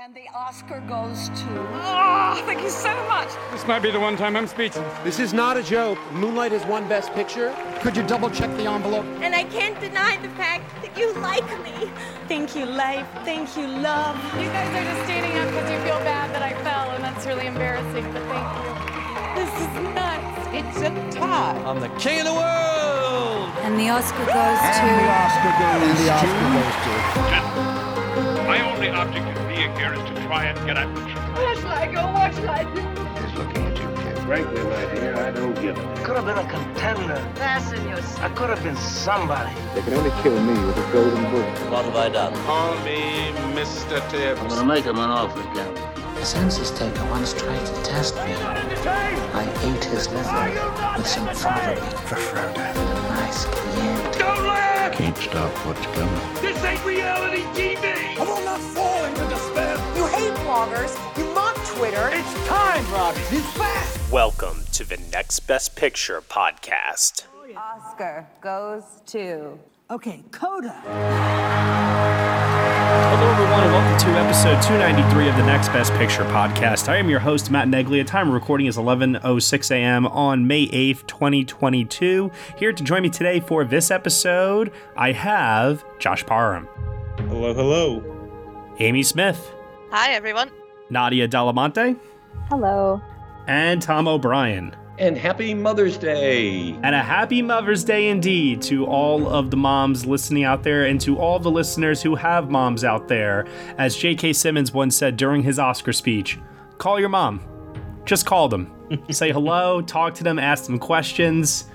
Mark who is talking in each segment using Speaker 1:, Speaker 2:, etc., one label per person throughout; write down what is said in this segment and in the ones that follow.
Speaker 1: And the Oscar goes to.
Speaker 2: Oh, thank you so much.
Speaker 3: This might be the one time I'm speechless.
Speaker 4: This is not a joke. Moonlight has won Best Picture. Could you double check the envelope?
Speaker 5: And I can't deny the fact that you like me.
Speaker 6: Thank you, life. Thank you, love.
Speaker 2: You guys are just standing up because you feel bad that I fell, and that's really embarrassing, but thank you. This is nuts.
Speaker 7: It's a tie.
Speaker 8: I'm the king of the world.
Speaker 9: And the Oscar goes
Speaker 10: and
Speaker 9: to.
Speaker 10: The Oscar goes
Speaker 11: and the Oscar goes to.
Speaker 12: Gentlemen, my only object in being here is to try and get at the truth.
Speaker 1: Where shall oh, I go? What shall I do?
Speaker 11: He's looking at you, kid.
Speaker 13: Frankly, my dear, I don't give a.
Speaker 14: Could have been a contender.
Speaker 1: Fasten your.
Speaker 14: I could have been somebody.
Speaker 11: They can only kill me with a golden bullet.
Speaker 8: What have I done?
Speaker 12: Call me Mr. Tibbs.
Speaker 14: I'm gonna make him an offer again.
Speaker 15: The census taker once tried to test me. I ate his liver with some fava bean
Speaker 11: for Frodo.
Speaker 15: Nice Chianti.
Speaker 12: Don't laugh!
Speaker 11: Can't stop what's coming.
Speaker 12: This ain't reality TV!
Speaker 7: I will not fall into despair.
Speaker 16: You hate bloggers. You mock Twitter.
Speaker 7: It's time, Robbie. He's fast. Welcome to the Next Best Picture podcast.
Speaker 17: Oscar goes to.
Speaker 1: Okay, Coda.
Speaker 3: Hello, everyone, and welcome to episode 293 of the Next Best Picture podcast. I am your host, Matt Neglia. Time of recording is 11.06 a.m. on May 8th, 2022. Here to join me today for this episode, I have Josh Parham.
Speaker 18: Hello, hello.
Speaker 3: Amy Smith.
Speaker 19: Hi, everyone.
Speaker 3: Nadia Dalimonte.
Speaker 20: Hello.
Speaker 3: And Tom O'Brien.
Speaker 18: And happy Mother's Day.
Speaker 3: And a happy Mother's Day indeed to all of the moms listening out there and to all the listeners who have moms out there. As J.K. Simmons once said during his Oscar speech, call your mom. Just call them. Say hello, talk to them, ask them questions,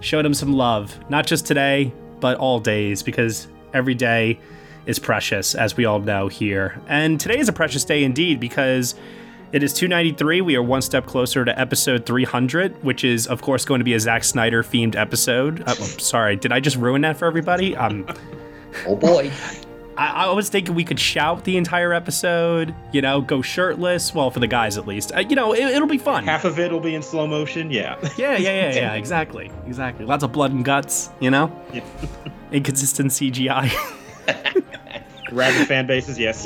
Speaker 3: show them some love. Not just today, but all days, because every day is precious, as we all know here. And today is a precious day indeed, because it is 293. We are one step closer to episode 300, which is, of course, going to be a Zack Snyder themed episode. Uh, oh, sorry, did I just ruin that for everybody? Um,
Speaker 18: oh boy.
Speaker 3: I, I, was thinking we could shout the entire episode, you know, go shirtless. Well, for the guys at least. Uh, you know, it, will be fun.
Speaker 18: Half of it will be in slow motion, yeah.
Speaker 3: yeah, yeah, yeah, yeah, exactly. Exactly. Lots of blood and guts, you know? Yeah. Inconsistent CGI.
Speaker 18: Rabid fan bases, yes.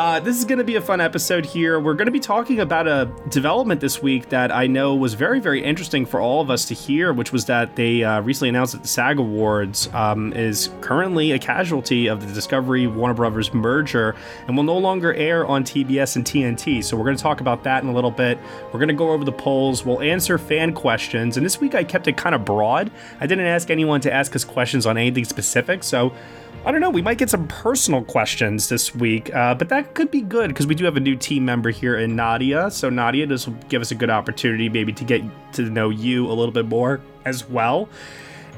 Speaker 3: Uh, this is going to be a fun episode here. We're going to be talking about a development this week that I know was very, very interesting for all of us to hear, which was that they uh, recently announced that the SAG Awards um, is currently a casualty of the Discovery Warner Brothers merger and will no longer air on TBS and TNT. So we're going to talk about that in a little bit. We're going to go over the polls. We'll answer fan questions. And this week I kept it kind of broad. I didn't ask anyone to ask us questions on anything specific. So I don't know. We might get some personal questions this week, uh, but that could be good because we do have a new team member here in Nadia. So Nadia, this will give us a good opportunity maybe to get to know you a little bit more as well.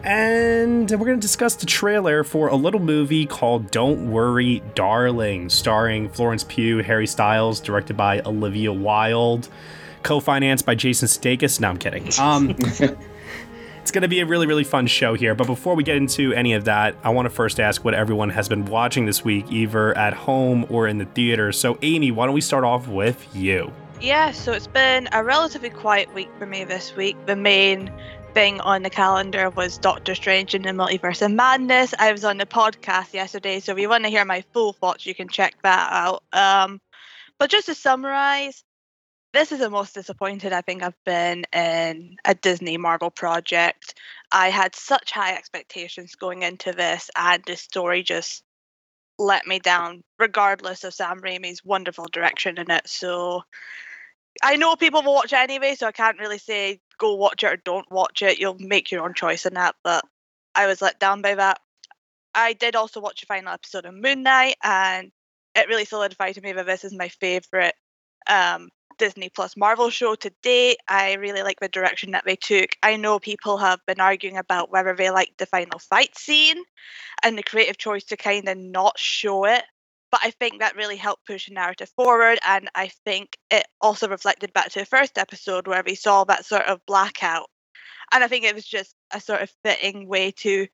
Speaker 3: And we're going to discuss the trailer for a little movie called Don't Worry, Darling, starring Florence Pugh, Harry Styles, directed by Olivia Wilde, co-financed by Jason Sudeikis. No, I'm kidding. Um, going to be a really, really fun show here. But before we get into any of that, I want to first ask what everyone has been watching this week, either at home or in the theater. So, Amy, why don't we start off with you?
Speaker 19: Yeah, so it's been a relatively quiet week for me this week. The main thing on the calendar was Doctor Strange in the Multiverse of Madness. I was on the podcast yesterday, so if you want to hear my full thoughts, you can check that out. Um, but just to summarize, this is the most disappointed I think I've been in a Disney Marvel project. I had such high expectations going into this, and the story just let me down, regardless of Sam Raimi's wonderful direction in it. So I know people will watch it anyway, so I can't really say go watch it or don't watch it. You'll make your own choice in that, but I was let down by that. I did also watch the final episode of Moon Knight, and it really solidified to me that this is my favorite um, Disney Plus Marvel show to date. I really like the direction that they took. I know people have been arguing about whether they like the final fight scene and the creative choice to kind of not show it but I think that really helped push the narrative forward. And I think it also reflected back to the first episode where we saw that sort of blackout. And I think it was just a sort of fitting way to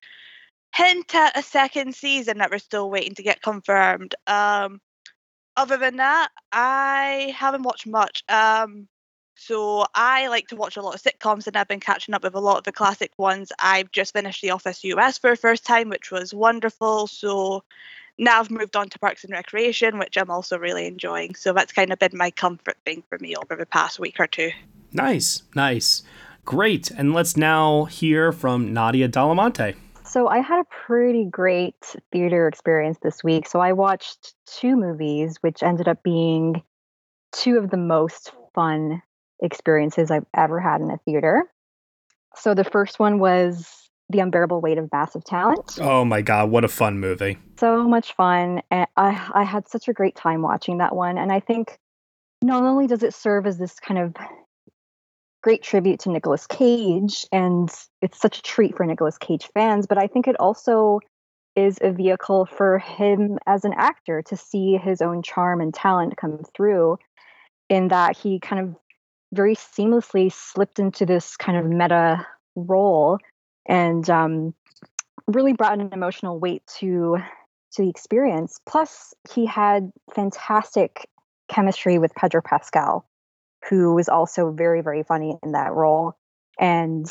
Speaker 19: hint at a second season that we're still waiting to get confirmed. Um, other than that, I haven't watched much. Um, so I like to watch a lot of sitcoms, and I've been catching up with a lot of the classic ones. I've just finished The Office US for the first time, which was wonderful. So now I've moved on to Parks and Recreation, which I'm also really enjoying. So that's kind of been my comfort thing for me over the past week or two.
Speaker 3: Nice, nice. Great. And let's now hear from Nadia Dalimonte.
Speaker 9: So I had a pretty great theater experience this week. So I watched two movies, which ended up being two of the most fun experiences I've ever had in a theater. So the first one was The Unbearable Weight of Massive Talent.
Speaker 3: Oh my god, what a fun movie.
Speaker 9: So much fun. And I I had such a great time watching that one and I think not only does it serve as this kind of great tribute to Nicolas Cage and it's such a treat for Nicolas Cage fans, but I think it also is a vehicle for him as an actor to see his own charm and talent come through in that he kind of very seamlessly slipped into this kind of meta role and um, really brought an emotional weight to to the experience. Plus, he had fantastic chemistry with Pedro Pascal, who was also very very funny in that role. And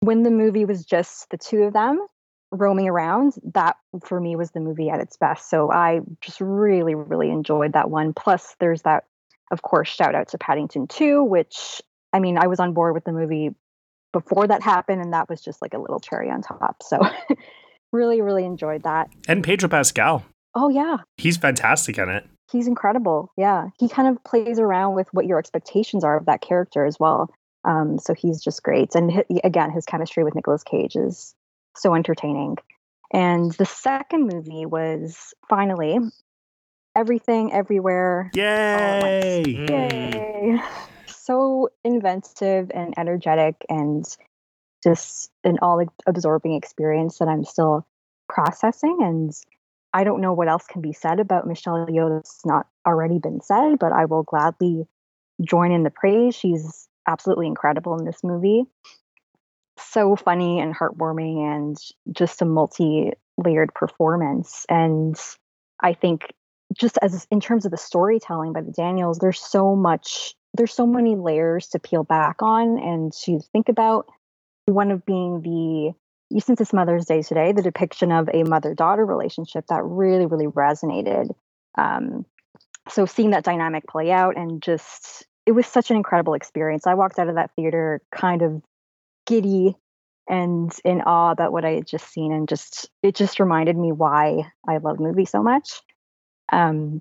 Speaker 9: when the movie was just the two of them roaming around, that for me was the movie at its best. So I just really really enjoyed that one. Plus, there's that of course, shout out to Paddington 2, which I mean, I was on board with the movie before that happened, and that was just like a little cherry on top. So, really, really enjoyed that.
Speaker 3: And Pedro Pascal.
Speaker 9: Oh, yeah.
Speaker 3: He's fantastic in it.
Speaker 9: He's incredible. Yeah. He kind of plays around with what your expectations are of that character as well. Um, so he's just great. And h- again, his chemistry with Nicolas Cage is so entertaining. And the second movie was finally everything everywhere
Speaker 3: yay
Speaker 9: yay so inventive and energetic and just an all absorbing experience that i'm still processing and i don't know what else can be said about michelle yeoh that's not already been said but i will gladly join in the praise. She's absolutely incredible in this movie. So funny and heartwarming and just a multi-layered performance. And i think just as in terms of the storytelling by the Daniels, there's so much, there's so many layers to peel back on and to think about. One of being the, since it's Mother's Day today, the depiction of a mother daughter relationship that really, really resonated. Um, so seeing that dynamic play out and just, it was such an incredible experience. I walked out of that theater kind of giddy and in awe about what I had just seen, and just it just reminded me why I love movies so much. Um,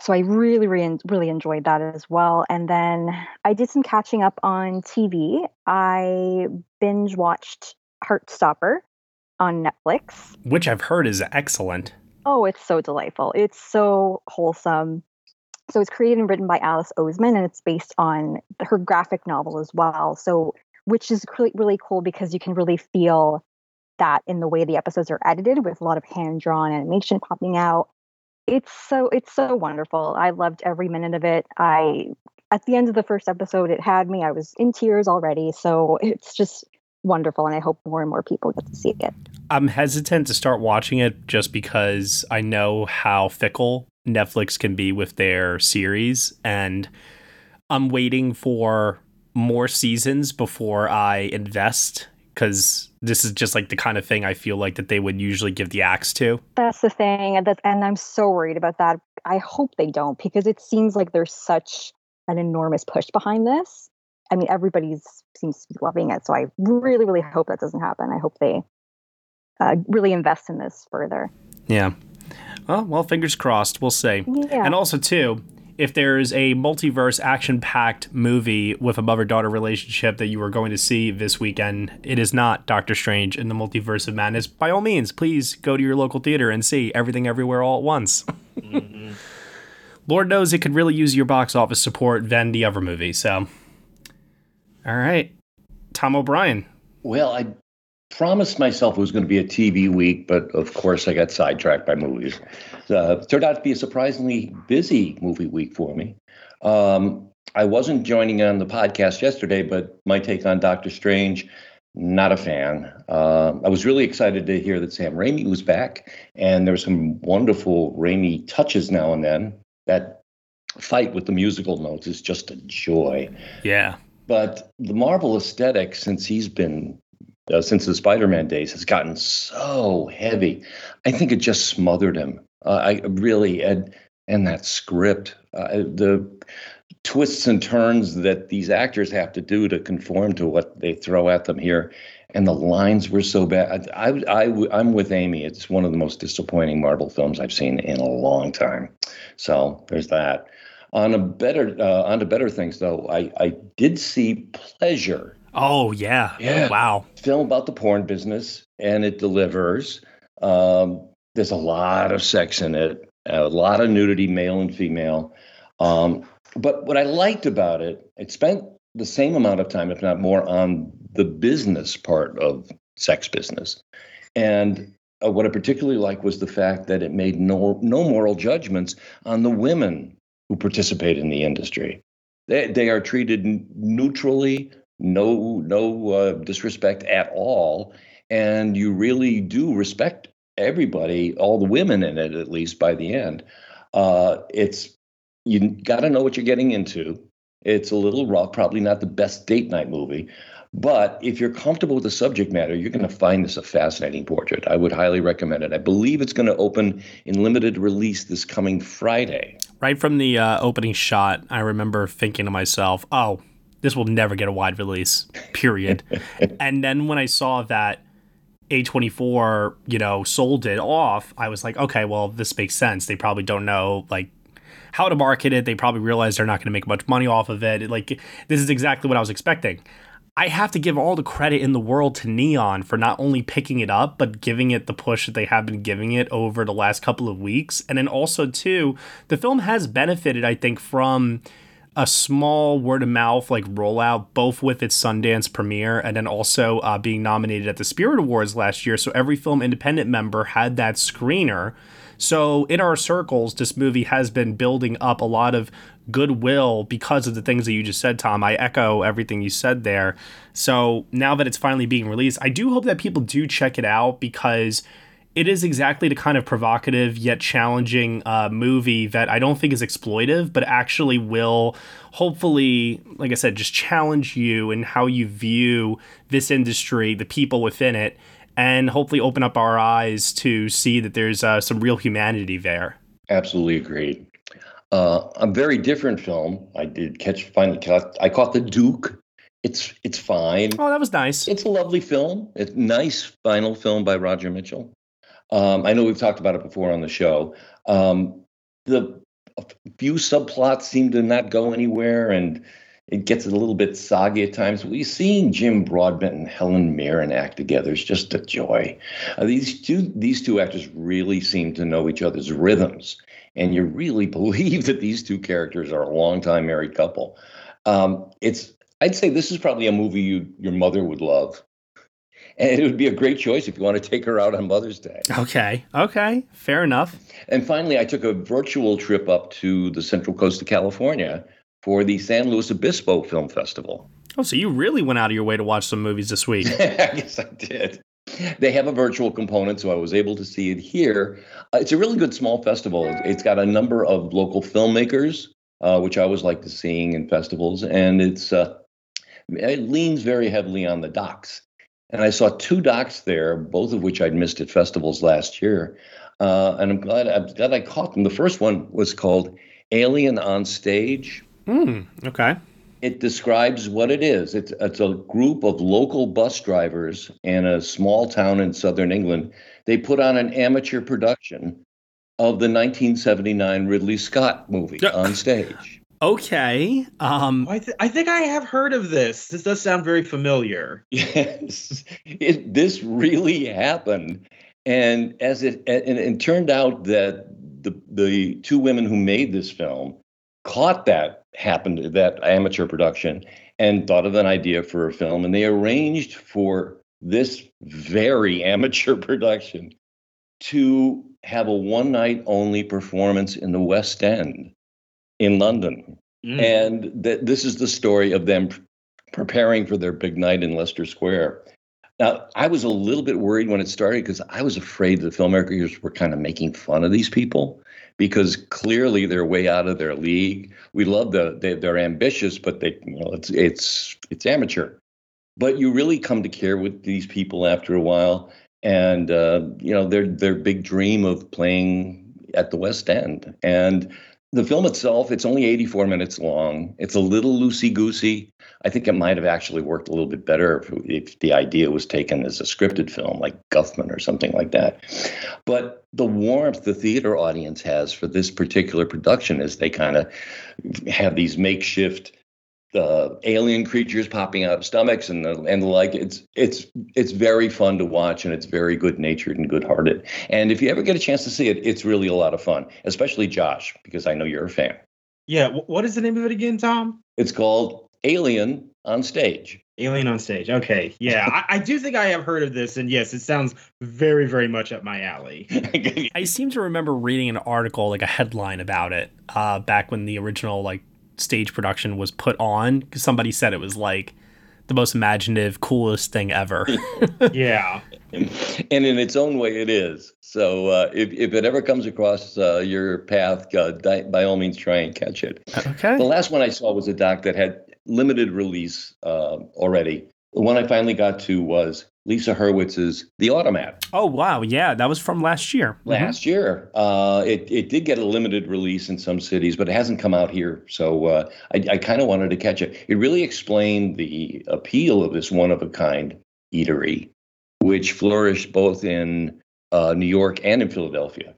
Speaker 9: so I really, really, really enjoyed that as well. And then I did some catching up on TV. I binge watched Heartstopper on Netflix,
Speaker 3: which I've heard is excellent.
Speaker 9: Oh, it's so delightful. It's so wholesome. So it's created and written by Alice Oseman, and it's based on her graphic novel as well. So, which is really, really cool because you can really feel that in the way the episodes are edited, with a lot of hand drawn animation popping out it's so it's so wonderful. I loved every minute of it. I at the end of the first episode it had me. I was in tears already. So it's just wonderful and I hope more and more people get to see it.
Speaker 3: I'm hesitant to start watching it just because I know how fickle Netflix can be with their series and I'm waiting for more seasons before I invest because this is just like the kind of thing I feel like that they would usually give the axe to.
Speaker 9: That's the thing, and, and I'm so worried about that. I hope they don't because it seems like there's such an enormous push behind this. I mean, everybody seems to be loving it, so I really, really hope that doesn't happen. I hope they uh, really invest in this further.
Speaker 3: Yeah. Well, well, fingers crossed. We'll see.
Speaker 9: Yeah.
Speaker 3: And also, too, if there's a multiverse action packed movie with a mother daughter relationship that you are going to see this weekend, it is not Doctor Strange in the Multiverse of Madness. By all means, please go to your local theater and see everything everywhere all at once. mm-hmm. Lord knows it could really use your box office support than the other movie. So, all right. Tom O'Brien.
Speaker 10: Well, I
Speaker 21: promised myself it was going to be a TV week, but of course I got sidetracked by movies. Uh, it turned out to be a surprisingly busy movie week for me. Um, I wasn't joining on the podcast yesterday, but my take on Doctor Strange, not a fan. Uh, I was really excited to hear that Sam Raimi was back, and there were some wonderful Raimi touches now and then. That fight with the musical notes is just a joy.
Speaker 3: Yeah.
Speaker 21: But the Marvel aesthetic, since he's been uh, since the Spider-Man days, has gotten so heavy. I think it just smothered him. Uh, I really and and that script, uh, the twists and turns that these actors have to do to conform to what they throw at them here, and the lines were so bad. I, I, I I'm with Amy. It's one of the most disappointing Marvel films I've seen in a long time. So there's that. On a better uh, on to better things though, I I did see Pleasure.
Speaker 3: Oh yeah,
Speaker 21: yeah,
Speaker 3: wow.
Speaker 21: Film about the porn business, and it delivers. Um, there's a lot of sex in it, a lot of nudity, male and female. Um, but what I liked about it, it spent the same amount of time, if not more, on the business part of sex business. And uh, what I particularly liked was the fact that it made no no moral judgments on the women who participate in the industry. They they are treated neutrally, no no uh, disrespect at all, and you really do respect everybody, all the women in it at least by the end. Uh, it's you got to know what you're getting into. It's a little rough, probably not the best date night movie, but if you're comfortable with the subject matter, you're going to find this a fascinating portrait. I would highly recommend it. I believe it's going to open in limited release this coming Friday.
Speaker 3: Right from the uh, opening shot, I remember thinking to myself, "Oh, this will never get a wide release." Period. and then when I saw that A24, you know, sold it off, I was like, "Okay, well, this makes sense. They probably don't know like how to market it. They probably realize they're not going to make much money off of it. Like this is exactly what I was expecting." I have to give all the credit in the world to Neon for not only picking it up, but giving it the push that they have been giving it over the last couple of weeks. And then also, too, the film has benefited, I think, from a small word of mouth like rollout, both with its Sundance premiere and then also uh, being nominated at the Spirit Awards last year. So every film independent member had that screener. So in our circles, this movie has been building up a lot of goodwill because of the things that you just said, Tom. I echo everything you said there. So now that it's finally being released, I do hope that people do check it out because it is exactly the kind of provocative yet challenging uh, movie that I don't think is exploitive, but actually will hopefully, like I said, just challenge you and how you view this industry, the people within it, and hopefully open up our eyes to see that there's uh, some real humanity there.
Speaker 21: Absolutely agreed. Uh, a very different film. I did catch finally caught, I caught the Duke. It's it's fine.
Speaker 3: Oh, that was nice.
Speaker 21: It's a lovely film. It's nice final film by Roger Michell. Um, I know we've talked about it before on the show. Um, the few subplots seem to not go anywhere, and it gets a little bit soggy at times. We seeing Jim Broadbent and Helen Mirren act together is just a joy. Uh, these two these two actors really seem to know each other's rhythms and you really believe that these two characters are a longtime married couple. Um, it's I'd say this is probably a movie you your mother would love. And it would be a great choice if you want to take her out on Mother's Day.
Speaker 3: Okay. Okay. Fair enough.
Speaker 21: And finally, I took a virtual trip up to the Central Coast of California for the San Luis Obispo Film Festival.
Speaker 3: Oh, so you really went out of your way to watch some movies this week?
Speaker 21: I guess I did. They have a virtual component, so I was able to see it here. Uh, it's a really good small festival. It's got a number of local filmmakers, uh, which I always like to seeing in festivals, and it's uh, it leans very heavily on the docs. And I saw two docs there, both of which I'd missed at festivals last year, uh, and I'm glad I'm glad I caught them. The first one was called Alien on Stage.
Speaker 3: Mm, okay
Speaker 21: it describes what it is. It's, it's a group of local bus drivers in a small town in southern England. They put on an amateur production of the 1979 Ridley Scott movie on stage.
Speaker 3: Okay. Um,
Speaker 18: I, th- I, think I have heard of this. This does sound very familiar.
Speaker 21: Yes, it, this really happened, and as it and it turned out that the the two women who made this film caught that happened that amateur production and thought of an idea for a film and they arranged for this very amateur production to have a one night only performance in the West End in London. Mm. And that this is the story of them preparing for their big night in Leicester Square. Now, I was a little bit worried when it started because I was afraid the filmmakers were kind of making fun of these people because clearly they're way out of their league. We love the they, they're ambitious, but they you know it's it's it's amateur. But you really come to care with these people after a while, and uh, you know their their big dream of playing at the West End and the film itself, it's only 84 minutes long. It's a little loosey goosey. I think it might have actually worked a little bit better if, if, the idea was taken as a scripted film, like Guffman or something like that. But the warmth the theater audience has for this particular production is they kind of have these makeshift the alien creatures popping out of stomachs and the and the like. It's it's it's very fun to watch and it's very good natured and good hearted. And if you ever get a chance to see it, it's really a lot of fun, especially Josh, because I know you're a fan.
Speaker 18: Yeah, what is the name of it again, Tom?
Speaker 21: It's called Alien on Stage.
Speaker 18: Alien on Stage. Okay, yeah, I, I, do think I have heard of this, and yes, it sounds very, very much up my alley.
Speaker 3: I seem to remember reading an article, like a headline about it, uh, back when the original like stage production was put on because somebody said it was like the most imaginative, coolest thing ever.
Speaker 18: yeah.
Speaker 21: And, in its own way, it is. So uh, if, if it ever comes across uh, your path, uh, by all means, try and catch it.
Speaker 3: Okay.
Speaker 21: The last one I saw was a doc that had limited release uh, already. The one I finally got to was Lisa Hurwitz's The Automat.
Speaker 3: Oh wow, yeah, that was from last year.
Speaker 21: Last mm-hmm. year, uh, it it did get a limited release in some cities, but it hasn't come out here. So uh, I, I kind of wanted to catch it. It really explained the appeal of this one of a kind eatery, which flourished both in uh, New York and in Philadelphia.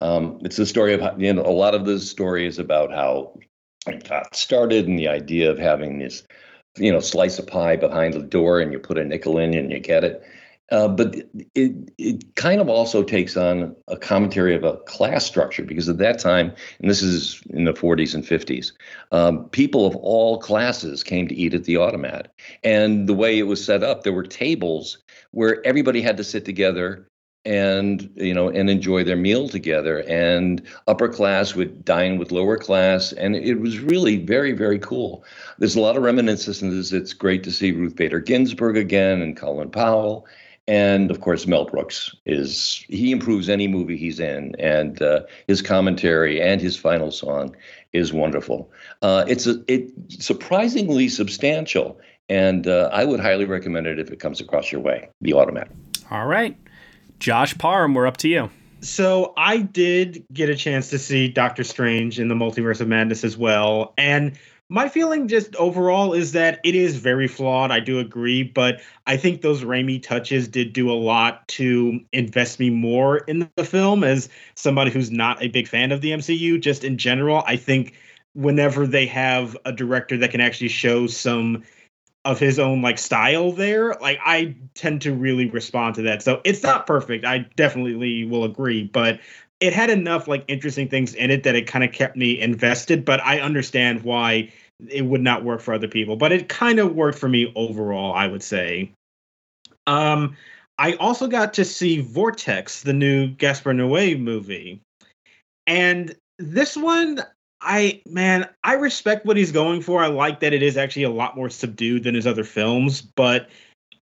Speaker 21: Um, it's the story of how, you know a lot of the story is about how it got started and the idea of having this you know, slice of pie behind the door and you put a nickel in and you get it. Uh, but it it kind of also takes on a commentary of a class structure because at that time, and this is in the 40s and 50s, um, people of all classes came to eat at the automat. And the way it was set up, there were tables where everybody had to sit together and you know and enjoy their meal together. And upper class would dine with lower class and it was really very very cool. There's a lot of reminiscences. It's great to see ruth bader ginsburg again and colin powell. And of course mel brooks is he improves any movie he's in and uh, his commentary and his final song is wonderful. Uh, it's a, it surprisingly substantial and uh, i would highly recommend it if it comes across your way the Automat.
Speaker 3: All right Josh Parham, we're up to you.
Speaker 18: So I did get a chance to see Doctor Strange in the Multiverse of Madness as well, and my feeling just overall is that it is very flawed. I do agree, but I think those Raimi touches did do a lot to invest me more in the film as somebody who's not a big fan of the MCU. Just in general, I think whenever they have a director that can actually show some of his own like style there like i tend to really respond to that. So it's not perfect. I definitely will agree but it had enough like interesting things in it that it kind of kept me invested but i understand why it would not work for other people but it kind of worked for me overall i would say. Um i also got to see vortex the new gaspar noé movie. And this one I man, I respect what he's going for. I like that it is actually a lot more subdued than his other films, but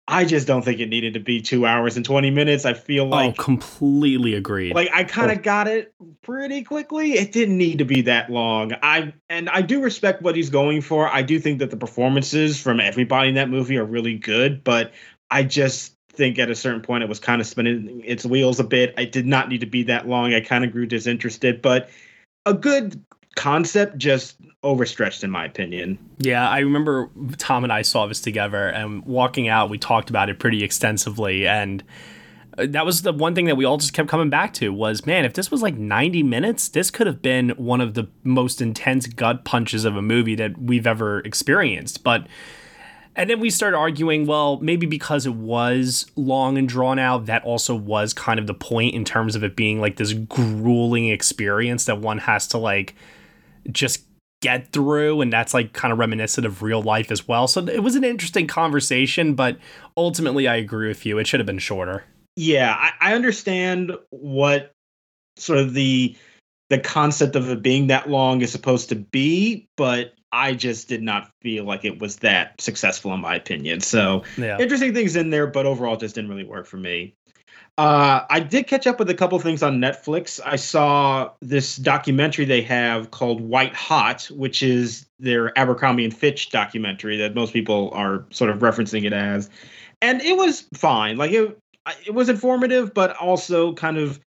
Speaker 18: I just don't think it needed to be two hours and twenty minutes. I feel oh, like
Speaker 3: oh, completely agreed.
Speaker 18: Like I kind of oh. got it pretty quickly. It didn't need to be that long. I and I do respect what he's going for. I do think that the performances from everybody in that movie are really good, but I just think at a certain point it was kind of spinning its wheels a bit. I did not need to be that long. I kind of grew disinterested, but a good concept just overstretched in my opinion.
Speaker 3: Yeah, I remember Tom and I saw this together and walking out we talked about it pretty extensively and uh, that was the one thing that we all just kept coming back to was man, if this was like 90 minutes, this could have been one of the most intense gut punches of a movie that we've ever experienced. But and then we started arguing, well, maybe because it was long and drawn out, that also was kind of the point in terms of it being like this grueling experience that one has to like just get through and that's like kind of reminiscent of real life as well. So it was an interesting conversation but ultimately i agree with you. It should have been shorter.
Speaker 18: Yeah I, I understand what sort of the the concept of it being that long is supposed to be but i just did not feel like it was that successful in my opinion. So
Speaker 3: yeah.
Speaker 18: interesting things in there but overall it just didn't really work for me uh, I did catch up with a couple things on Netflix. I saw this documentary they have called White Hot, which is their Abercrombie and Fitch documentary that most people are sort of referencing it as, and it was fine. Like it, it was informative, but also kind of.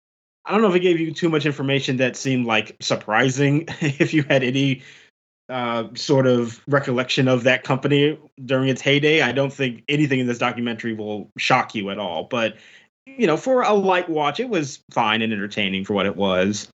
Speaker 18: I don't know if it gave you too much information that seemed like surprising. if you had any uh, sort of recollection of that company during its heyday, I don't think anything in this documentary will shock you at all. But you know, for a light watch, it was fine and entertaining for what it was.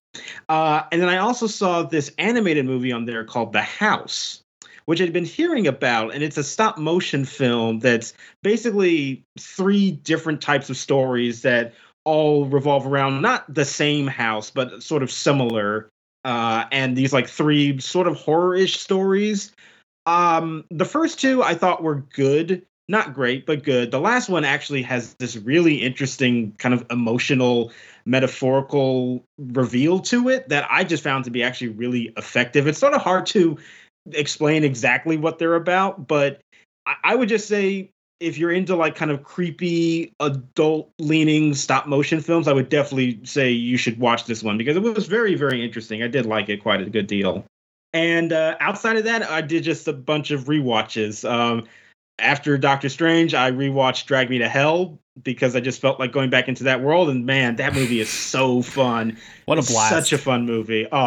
Speaker 18: Uh, and then I also saw this animated movie on there called The House, which I'd been hearing about, and it's a stop motion film that's basically three different types of stories that all revolve around not the same house, but sort of similar. Uh, and these like three sort of horror-ish stories. Um, the first two I thought were good not great, but good. The last one actually has this really interesting kind of emotional, metaphorical reveal to it that I just found to be actually really effective. It's sort of hard to explain exactly what they're about, but I, I would just say if you're into like kind of creepy adult leaning stop motion films, I would definitely say you should watch this one because it was very, very interesting. I did like it quite a good deal. And uh, outside of that, I did just a bunch of re-watches. Um, after Doctor Strange, I rewatched Drag Me to Hell because I just felt like going back into that world. And man, that movie is so fun.
Speaker 3: What a blast!
Speaker 18: Such a fun movie. Oh,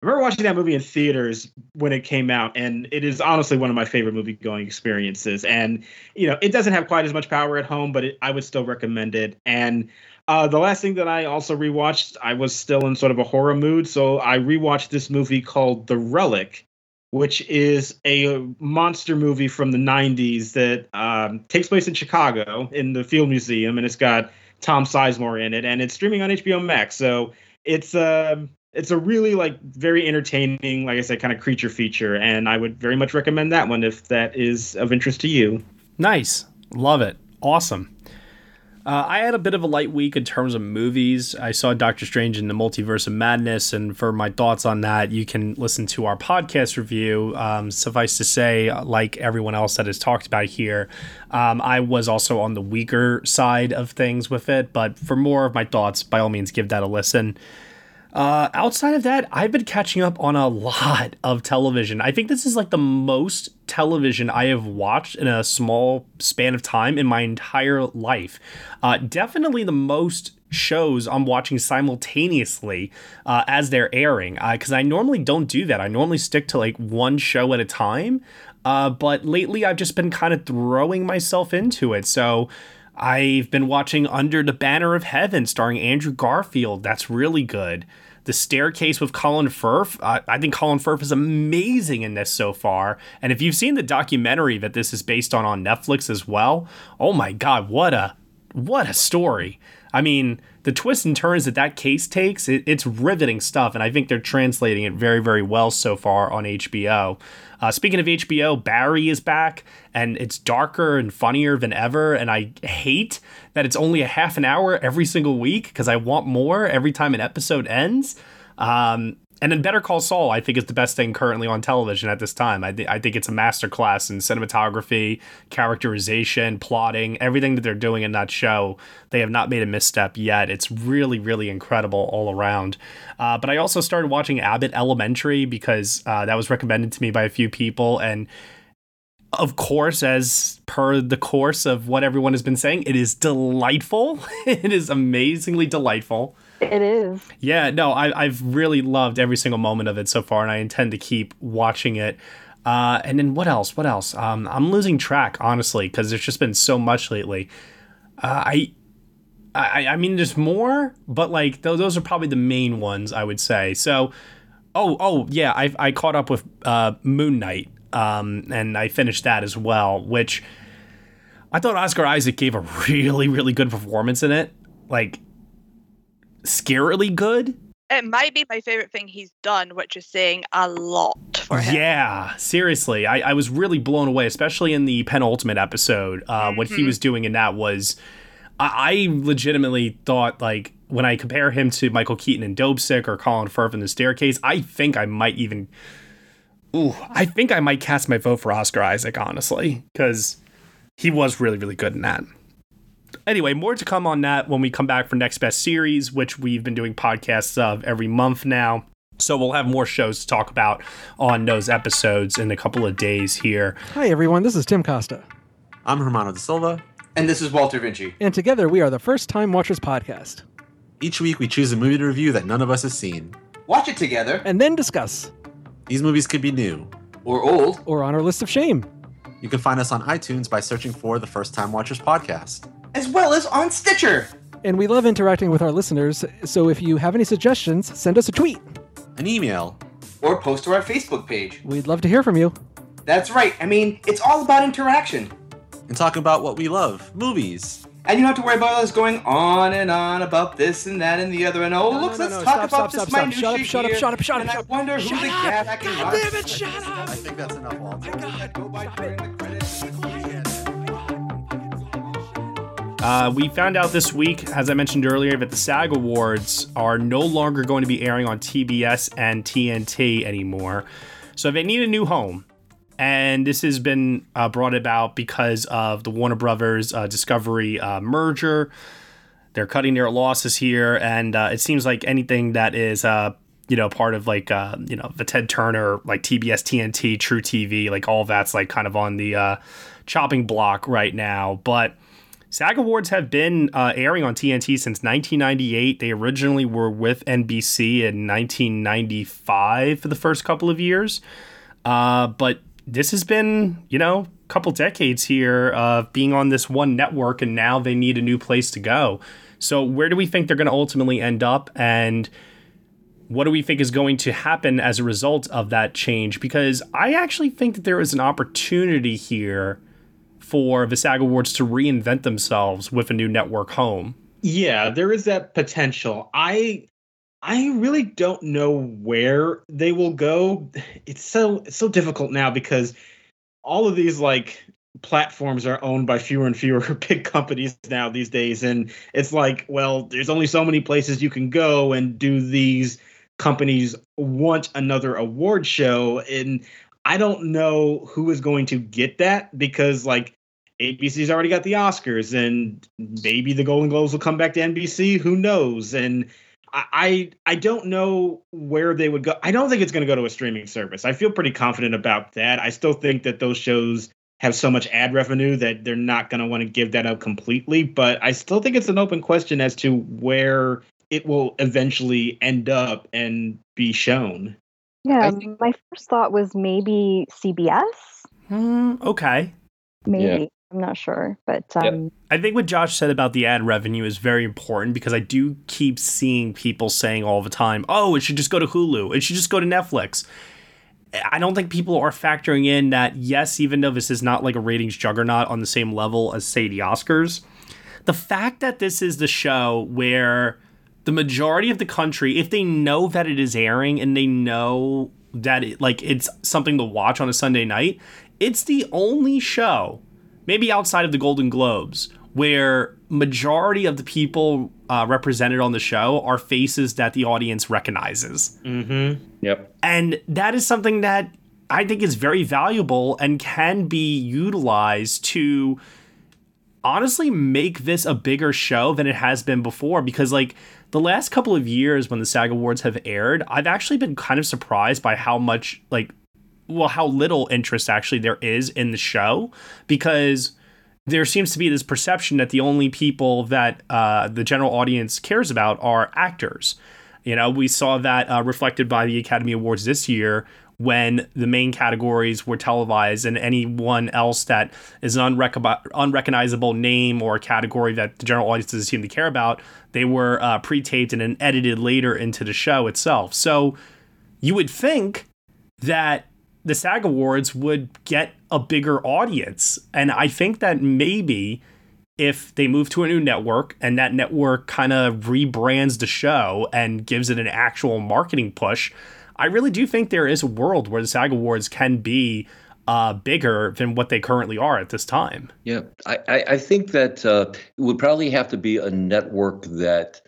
Speaker 18: I remember watching that movie in theaters when it came out, and it is honestly one of my favorite movie going experiences. And you know, it doesn't have quite as much power at home, but it, I would still recommend it. And uh, the last thing that I also rewatched, I was still in sort of a horror mood, so I rewatched this movie called The Relic which is a monster movie from the 90s that um, takes place in Chicago in the Field Museum, and it's got Tom Sizemore in it, and it's streaming on HBO Max. So it's a um, it's a really like very entertaining, like I said, kind of creature feature, and I would very much recommend that one if that is of interest to you.
Speaker 3: Nice, love it, awesome. Uh, I had a bit of a light week in terms of movies. I saw Doctor Strange in the Multiverse of Madness, and for my thoughts on that, you can listen to our podcast review. Um, suffice to say, like everyone else that has talked about here, um, I was also on the weaker side of things with it. But for more of my thoughts, by all means, give that a listen. Uh, outside of that, I've been catching up on a lot of television. I think this is like the most television I have watched in a small span of time in my entire life. Uh, definitely the most shows I'm watching simultaneously uh, as they're airing because uh, I normally don't do that. I normally stick to like one show at a time. Uh, but lately, I've just been kind of throwing myself into it. So, I've been watching Under the Banner of Heaven starring Andrew Garfield. That's really good. The Staircase with Colin Firth. Uh, I think Colin Firth is amazing in this so far. And if you've seen the documentary that this is based on on Netflix as well, oh my god, what a what a story. I mean, the twists and turns that that case takes, it, it's riveting stuff, and I think they're translating it very, very well so far on HBO. Uh, speaking of HBO, Barry is back, and it's darker and funnier than ever, and I hate that it's only a half an hour every single week because I want more every time an episode ends. Um, and then Better Call Saul, I think, is the best thing currently on television at this time. I, th- I think it's a masterclass in cinematography, characterization, plotting, everything that they're doing in that show. They have not made a misstep yet. It's really, really incredible all around. Uh, but I also started watching Abbott Elementary because uh, that was recommended to me by a few people. And of course, as per the course of what everyone has been saying, it is delightful. it is amazingly delightful.
Speaker 9: It is.
Speaker 3: Yeah, no, I, I've really loved every single moment of it so far, and I intend to keep watching it. Uh, and then what else? What else? Um, I'm losing track, honestly, because there's just been so much lately. Uh, I, I, I mean, there's more, but like th- those are probably the main ones I would say. So, oh, oh yeah, I I caught up with uh, Moon Knight, um, and I finished that as well, which I thought Oscar Isaac gave a really, really good performance in it. Like scarily good.
Speaker 19: It might be my favorite thing he's done, which is saying a lot for him.
Speaker 3: Yeah, seriously, I, I was really blown away, especially in the penultimate episode. Uh, What he was doing in that was, I, I legitimately thought like when I compare him to Michael Keaton in Dopesick or Colin Firth in The Staircase, I think I might even, ooh, I think I might cast my vote for Oscar Isaac honestly because he was really really good in that. Anyway, more to come on that when we come back for next best series, which we've been doing podcasts of every month now. So we'll have more shows to talk about on those episodes in a couple of days here.
Speaker 22: Hi, everyone. This is Tim Costa.
Speaker 10: I'm Hermano da Silva.
Speaker 20: And this is Walter Vinci.
Speaker 22: And together we are the First Time Watchers Podcast.
Speaker 10: Each week we choose a movie to review that none of us has seen.
Speaker 20: Watch it together.
Speaker 22: And then discuss.
Speaker 10: These movies could be new.
Speaker 20: Or old.
Speaker 22: Or on our list of shame.
Speaker 10: You can find us on iTunes by searching for the First Time Watchers Podcast.
Speaker 20: As well as on Stitcher.
Speaker 22: And we love interacting with our listeners, so if you have any suggestions, send us a tweet.
Speaker 10: An email.
Speaker 20: Or post to our Facebook page.
Speaker 22: We'd love to hear from you.
Speaker 20: That's right. I mean, it's all about interaction.
Speaker 10: And talk about what we love movies.
Speaker 20: And you don't have to worry about us going on and on about this and that and the other. And oh,
Speaker 22: No,
Speaker 20: look,
Speaker 22: no,
Speaker 20: let's
Speaker 22: no,
Speaker 20: talk
Speaker 22: stop,
Speaker 20: about
Speaker 22: stop,
Speaker 20: this
Speaker 22: stop, stop.
Speaker 20: minutia
Speaker 22: Shut up, shut up,
Speaker 20: here,
Speaker 22: shut up, shut
Speaker 20: and
Speaker 22: up,
Speaker 20: I
Speaker 22: shut up.
Speaker 20: wonder who
Speaker 22: Shut
Speaker 20: the
Speaker 22: up.
Speaker 20: cat I can
Speaker 22: God
Speaker 20: watch.
Speaker 22: damn it, shut up.
Speaker 10: I think that's enough, Walter.
Speaker 20: Go by during the credits.
Speaker 3: Uh, we found out this week, as I mentioned earlier, that the SAG Awards are no longer going to be airing on TBS and TNT anymore. So they need a new home. And this has been uh, brought about because of the Warner Brothers uh, Discovery uh, merger. They're cutting their losses here, and uh, it seems like anything that is, uh, you know, part of like, you know, the Ted Turner, like TBS, TNT, truTV, like all that's like kind of on the chopping block right now. But SAG Awards have been uh, airing on TNT since 1998. They originally were with NBC in 1995 for the first couple of years. Uh, but this has been, you know, a couple decades here of being on this one network, and now they need a new place to go. So, where do we think they're going to ultimately end up? And what do we think is going to happen as a result of that change? Because I actually think that there is an opportunity here for the SAG Awards to reinvent themselves with a new network home.
Speaker 18: Yeah, there is that potential. I I really don't know where they will go. It's so so difficult now because all of these like platforms are owned by fewer and fewer big companies now these days and it's like, well, there's only so many places you can go and do these companies want another award show and I don't know who is going to get that because like ABC's already got the Oscars, and maybe the Golden Globes will come back to NBC. Who knows? And I, I, I don't know where they would go. I don't think it's going to go to a streaming service. I feel pretty confident about that. I still think that those shows have so much ad revenue that they're not going to want to give that up completely. But I still think it's an open question as to where it will eventually end up and be shown.
Speaker 9: Yeah, my first thought was maybe CBS.
Speaker 3: Mm, okay.
Speaker 9: Maybe. I'm not sure. But um,
Speaker 3: I think what Josh said about the ad revenue is very important because I do keep seeing people saying all the time, oh, it should just go to Hulu, it should just go to Netflix. I don't think people are factoring in that, yes, even though this is not like a ratings juggernaut on the same level as, say, the Oscars, the fact that this is the show where the majority of the country, if they know that it is airing and they know that it, like it's something to watch on a Sunday night, it's the only show, maybe outside of the Golden Globes, where majority of the people uh, represented on the show are faces that the audience recognizes.
Speaker 18: Mm-hmm.
Speaker 21: Yep.
Speaker 3: And that is something that I think is very valuable and can be utilized to honestly make this a bigger show than it has been before because like the last couple of years when the SAG Awards have aired, I've actually been kind of surprised by how much like well how little interest actually there is in the show because there seems to be this perception that the only people that uh, the general audience cares about are actors. You know, we saw that uh, reflected by the Academy Awards this year when the main categories were televised and anyone else that is an unrec- unrecognizable name or category that the general audience doesn't seem to care about, they were uh, pre-taped and then edited later into the show itself. So you would think that the SAG Awards would get a bigger audience. And I think that maybe if they move to a new network and that network kind of rebrands the show and gives it an actual marketing push, I really do think there is a world where the SAG Awards can be uh, bigger than what they currently are at this time.
Speaker 21: Yeah, I, I, think that uh, it would probably have to be a network that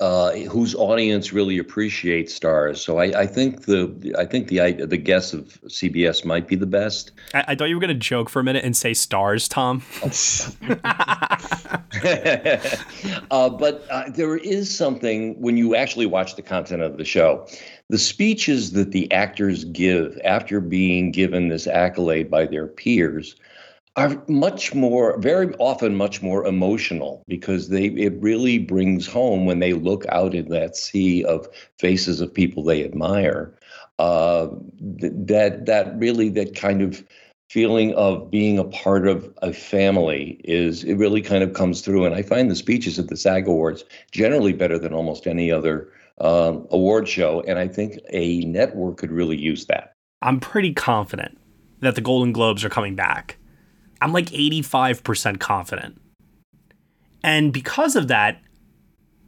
Speaker 21: uh, whose audience really appreciates stars. So I, I think the I think the the guess of CBS might be the best.
Speaker 3: I, I thought you were going to joke for a minute and say stars, Tom.
Speaker 21: uh, but uh, there is something when you actually watch the content of the show. The speeches that the actors give after being given this accolade by their peers are much more, very often, much more emotional because they it really brings home when they look out in that sea of faces of people they admire. Uh, that that really that kind of feeling of being a part of a family is it really kind of comes through. And i find the speeches at the sag awards generally better than almost any other um, award show. And i think a network could really use that.
Speaker 3: I'm pretty confident that the golden globes are coming back i'm like 85% confident and because of that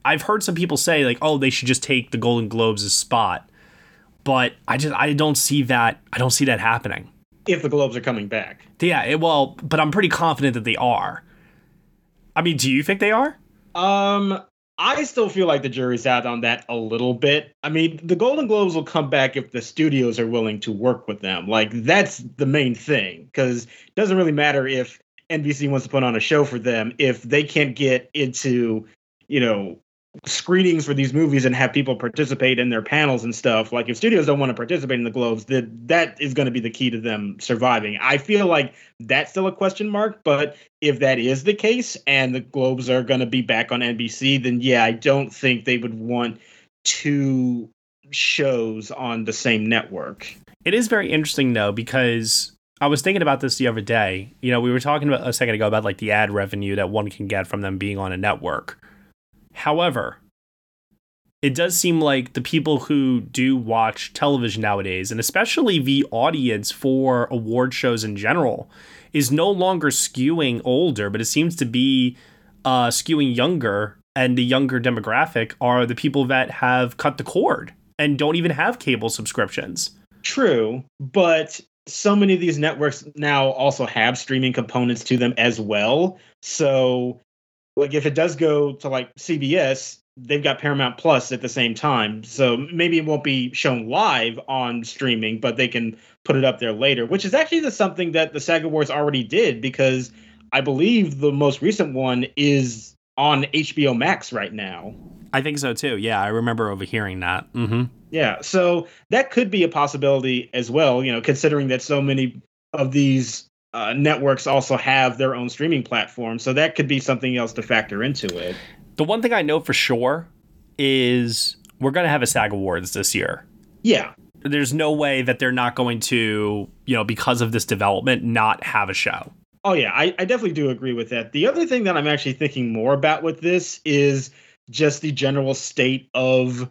Speaker 3: i've heard some people say like oh they should just take the golden globes' spot but i just i don't see that i don't see that happening
Speaker 18: if the Globes are coming back.
Speaker 3: Yeah, it, well, but I'm pretty confident that they are. I mean, do you think they are?
Speaker 18: Um, I still feel like the jury's out on that a little bit. I mean, the Golden Globes will come back if the studios are willing to work with them. Like that's the main thing because it doesn't really matter if NBC wants to put on a show for them if they can't get into, you know, screenings for these movies and have people participate in their panels and stuff like if studios don't want to participate in the globes that that is going to be the key to them surviving i feel like that's still a question mark but if that is the case and the globes are going to be back on nbc then yeah i don't think they would want two shows on the same network
Speaker 3: it is very interesting though because I was thinking about this the other day. You know, we were talking about a second ago about like the ad revenue that one can get from them being on a network. However, it does seem like the people who do watch television nowadays, and especially the audience for award shows in general, is no longer skewing older, but it seems to be uh, skewing younger. And the younger demographic are the people that have cut the cord and don't even have cable subscriptions.
Speaker 18: True, but so many of these networks now also have streaming components to them as well. So like if it does go to like CBS, they've got Paramount Plus at the same time. So maybe it won't be shown live on streaming, but they can put it up there later, which is actually the something that the SAG Awards already did because I believe the most recent one is on HBO Max right now.
Speaker 3: I think so too. Yeah, I remember overhearing that. Mm-hmm.
Speaker 18: Yeah, so that could be a possibility as well. You know, considering that so many of these uh, networks also have their own streaming platform, so that could be something else to factor into it.
Speaker 3: The one thing I know for sure is we're going to have a SAG Awards this year.
Speaker 18: Yeah.
Speaker 3: There's no way that they're not going to, you know, because of this development, not have a show.
Speaker 18: Oh, yeah, I, I definitely do agree with that. The other thing that I'm actually thinking more about with this is just the general state of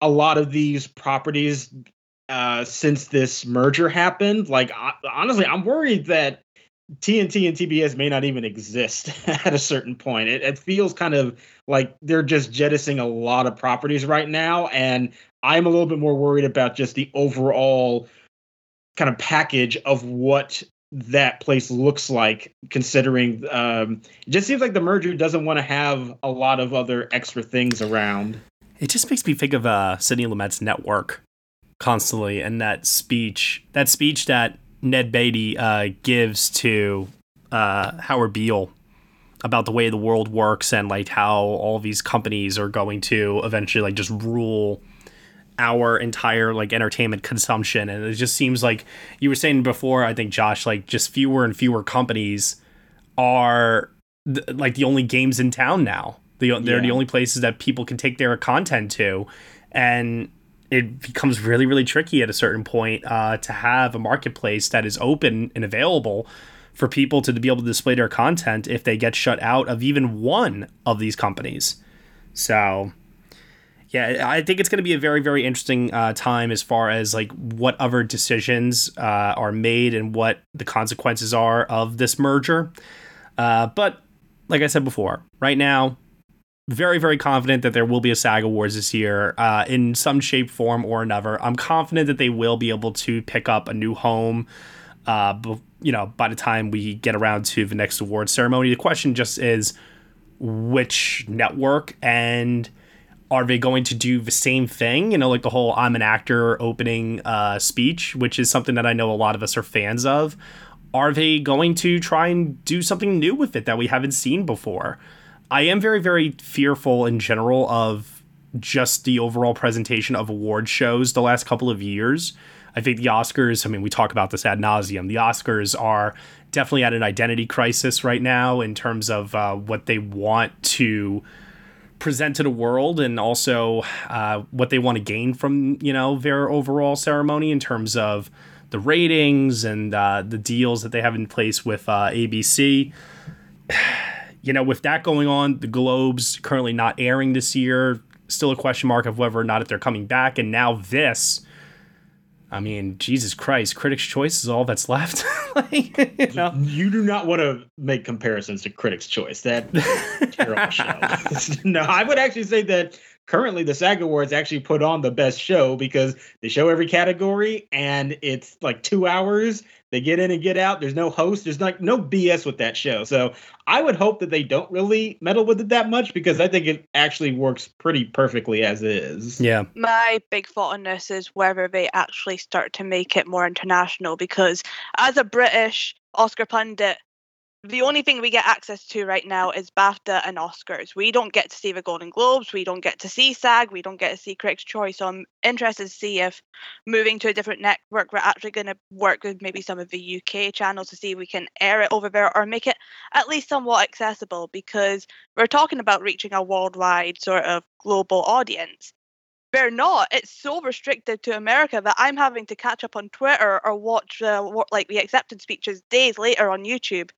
Speaker 18: a lot of these properties uh, since this merger happened. Like, honestly, I'm worried that TNT and TBS may not even exist at a certain point. It, it, feels kind of like they're just jettisoning a lot of properties right now, and I'm a little bit more worried about just the overall kind of package of what that place looks like. Considering um, it just seems like the merger doesn't want to have a lot of other extra things around.
Speaker 3: It just makes me think of uh, Sidney Lumet's network constantly, and that speech, that speech that Ned Beatty uh, gives to uh, Howard Beale about the way the world works and like how all these companies are going to eventually like just rule our entire like entertainment consumption. And it just seems like you were saying before i think josh like just fewer and fewer companies are th- like the only games in town now. The, they're yeah. the only places that people can take their content to. And it becomes really really tricky at a certain point uh, to have a marketplace that is open and available for people to be able to display their content if they get shut out of even one of these companies. So yeah i think it's going to be a very very interesting uh, time as far as like what other decisions uh, are made and what the consequences are of this merger. Uh, but like i said before right now very, very confident that there will be a SAG Awards this year uh, in some shape, form, or another. I'm confident that they will be able to pick up a new home. Uh, you know, by the time we get around to the next award ceremony, the question just is which network and are they going to do the same thing? You know, like the whole I'm an actor opening uh, speech, which is something that I know a lot of us are fans of. Are they going to try and do something new with it that we haven't seen before? I am very, very fearful in general of just the overall presentation of award shows the last couple of years. I think the Oscars, I mean, we talk about this ad nauseum. The Oscars are definitely at an identity crisis right now in terms of uh, what they want to present to the world and also uh, what they want to gain from you know their overall ceremony in terms of the ratings and uh, the deals that they have in place with uh, ABC. You know, with that going on, the Globes currently not airing this year. Still a question mark of whether or not if they're coming back. And now this. I mean, Jesus Christ, Critics' Choice is all that's left. like, you, know?
Speaker 18: you do not want to make comparisons to Critics' Choice. That terrible show. no, I would actually say that currently the SAG Awards actually put on the best show because they show every category and it's like two hours. They get in and get out. There's no host. There's like no BS with that show. So I would hope that they don't really meddle with it that much because I think it actually works pretty perfectly as is.
Speaker 3: Yeah.
Speaker 19: My big thought on this is whether they actually start to make it more international because as a British Oscar pundit, the only thing we get access to right now is BAFTA and Oscars. We don't get to see the Golden Globes. We don't get to see SAG. We don't get to see Critics' Choice. So I'm interested to see if moving to a different network, we're actually going to work with maybe some of the UK channels to see if we can air it over there or make it at least somewhat accessible because we're talking about reaching a worldwide sort of global audience. They're not. It's so restricted to America that I'm having to catch up on Twitter or watch uh, like the acceptance speeches days later on YouTube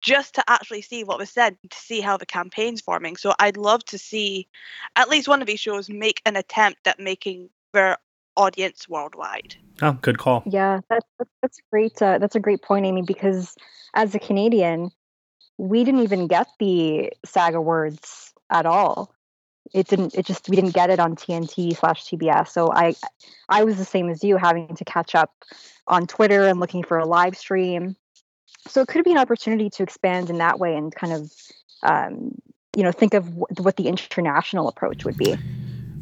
Speaker 19: just to actually see what was said to see how the campaign's forming. So I'd love to see at least one of these shows make an attempt at making their audience worldwide.
Speaker 3: Oh, good call.
Speaker 9: Yeah, that's that's great uh, that's a great point, Amy. Because as a Canadian, we didn't even get the SAG Awards at all. It didn't. It just we didn't get it on TNT slash TBS. So I, I was the same as you, having to catch up on Twitter and looking for a live stream so it could be an opportunity to expand in that way and kind of um, you know think of w- what the international approach would be.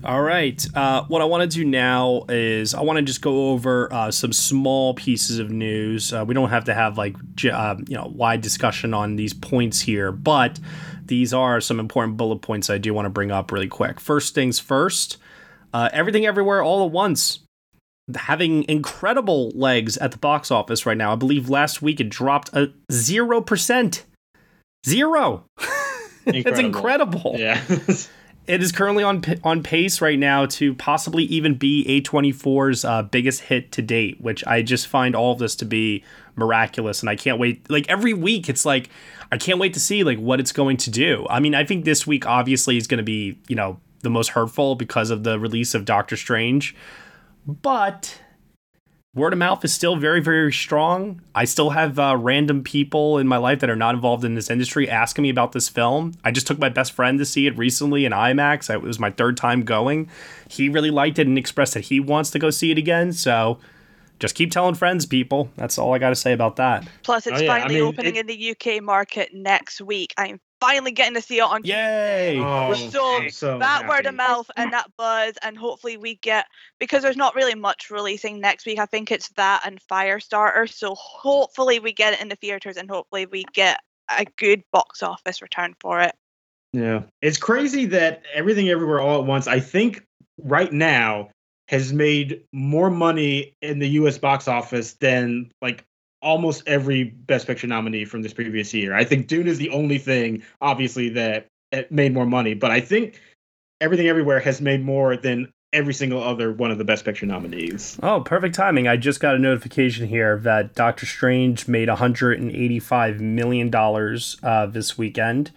Speaker 3: All right uh, what i want to do now is i want to just go over uh, some small pieces of news. Uh, we don't have to have like uh, you know wide discussion on these points here but these are some important bullet points i do want to bring up really quick. First things first uh, everything everywhere all at once having incredible legs at the box office right now. I believe last week it dropped a zero percent. Zero. That's incredible.
Speaker 18: Yeah.
Speaker 3: it is currently on on pace right now to possibly even be A24's uh, biggest hit to date, which I just find all of this to be miraculous, and I can't wait. Like every week, it's like I can't wait to see like what it's going to do. I mean, I think this week obviously is going to be you know the most hurtful because of the release of Doctor Strange. But word of mouth is still very, very strong. I still have uh, random people in my life that are not involved in this industry asking me about this film. I just took my best friend to see it recently in IMAX. It was my third time going. He really liked it and expressed that he wants to go see it again. So just keep telling friends, people. That's all I got to say about that.
Speaker 19: Plus, it's oh, yeah. finally I mean, opening it... in the UK market next week. I'm finally getting to see it on
Speaker 3: Yay!
Speaker 18: Oh,
Speaker 19: so,
Speaker 18: so
Speaker 19: that
Speaker 18: happy.
Speaker 19: word of mouth and that buzz, and hopefully we get because there's not really much releasing next week. I think it's that and Firestarter. So hopefully we get it in the theaters, and hopefully we get a good box office return for it.
Speaker 18: Yeah, it's crazy that everything everywhere all at once. I think right now has made more money in the U.S. box office than like almost every Best Picture nominee from this previous year. I think Dune is the only thing, obviously, that made more money, but I think Everything Everywhere has made more than every single other one of the Best Picture nominees.
Speaker 3: Oh, perfect timing. I just got a notification here that Doctor Strange made $185 million uh, this weekend.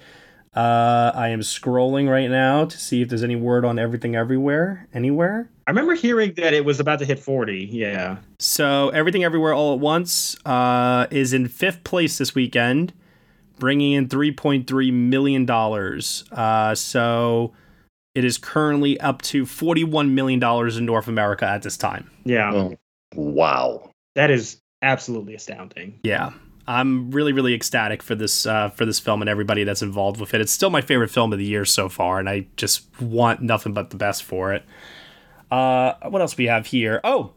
Speaker 3: Uh, I am scrolling right now to see if there's any word on Everything Everywhere anywhere.
Speaker 18: I remember hearing that it was about to hit 40. Yeah.
Speaker 3: So Everything Everywhere All at Once uh, is in fifth place this weekend, bringing in $3.3 million. Uh, so it is currently up to $41 million in North America at this time.
Speaker 18: Yeah.
Speaker 21: Oh, wow.
Speaker 18: That is absolutely astounding.
Speaker 3: Yeah. I'm really, really ecstatic for this uh, for this film and everybody that's involved with it. It's still my favorite film of the year so far, and I just want nothing but the best for it. Uh, what else we have here? Oh,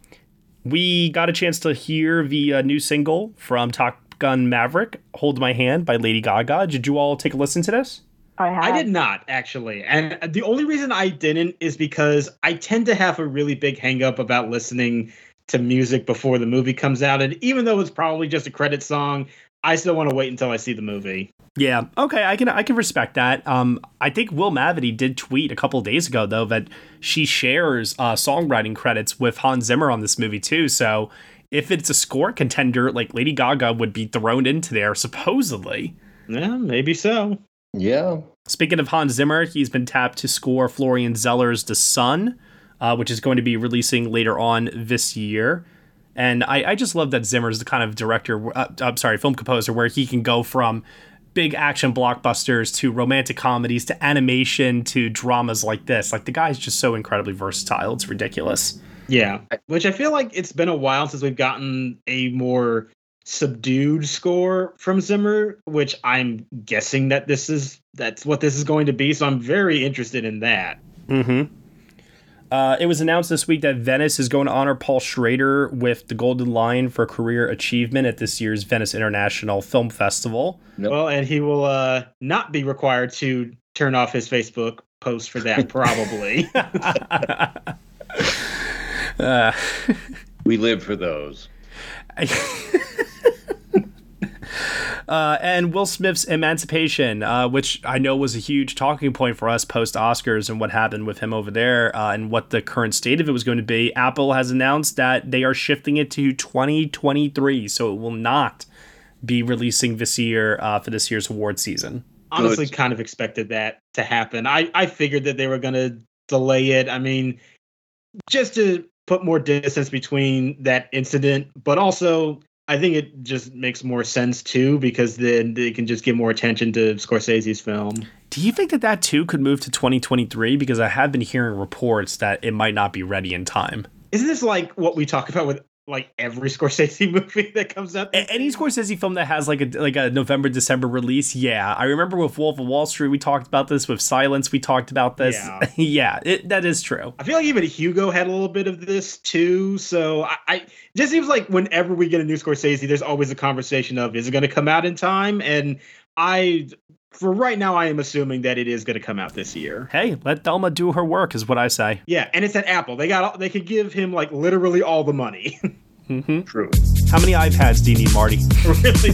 Speaker 3: we got a chance to hear the uh, new single from Top Gun Maverick, "Hold My Hand" by Lady Gaga. Did you all take a listen to this?
Speaker 9: I have.
Speaker 18: I did not actually, and the only reason I didn't is because I tend to have a really big hangup about listening to music before the movie comes out. And even though it's probably just a credit song, I still want to wait until I see the movie.
Speaker 3: Yeah, okay, I can I can respect that. Um, I think Will Mavity did tweet a couple days ago though that she shares uh, songwriting credits with Hans Zimmer on this movie too. So if it's a score contender, like Lady Gaga would be thrown into there supposedly.
Speaker 18: Yeah, maybe so.
Speaker 21: Yeah.
Speaker 3: Speaking of Hans Zimmer, he's been tapped to score Florian Zeller's The Sun uh, which is going to be releasing later on this year. And I, I just love that Zimmer's the kind of director, uh, I'm sorry, film composer, where he can go from big action blockbusters to romantic comedies to animation to dramas like this. Like the guy's just so incredibly versatile. It's ridiculous.
Speaker 18: Yeah, which I feel like it's been a while since we've gotten a more subdued score from Zimmer, which I'm guessing that this is that's what this is going to be. So I'm very interested in that.
Speaker 3: Mm-hmm. Uh, it was announced this week that Venice is going to honor Paul Schrader with the Golden Lion for career achievement at this year's Venice International Film Festival.
Speaker 18: Nope. Well, and he will uh, not be required to turn off his Facebook post for that, probably.
Speaker 21: uh. we live for those.
Speaker 3: Uh, and Will Smith's Emancipation, uh, which I know was a huge talking point for us post Oscars and what happened with him over there uh, and what the current state of it was going to be. Apple has announced that they are shifting it to 2023, so it will not be releasing this year uh, for this year's award season.
Speaker 18: Honestly, Good. kind of expected that to happen. I, I figured that they were going to delay it. I mean, just to put more distance between that incident, but also I think it just makes more sense too because then they can just give more attention to Scorsese's film.
Speaker 3: Do you think that that too could move to 2023? Because I have been hearing reports that it might not be ready in time.
Speaker 18: Isn't this like what we talk about with like every Scorsese movie that comes out.
Speaker 3: Any Scorsese film that has like a like a November December release, yeah. I remember with Wolf of Wall Street, we talked about this. With Silence, we talked about this. Yeah, yeah it, that is true.
Speaker 18: I feel like even Hugo had a little bit of this too. So I, I just seems like whenever we get a new Scorsese, there's always a conversation of is it going to come out in time? And I for right now, I am assuming that it is going to come out this year.
Speaker 3: Hey, let Thelma do her work, is what I say.
Speaker 18: Yeah, and it's at Apple. They got all, they could give him like literally all the money.
Speaker 3: mm-hmm.
Speaker 18: True.
Speaker 3: How many iPads do you need, Marty?
Speaker 18: really?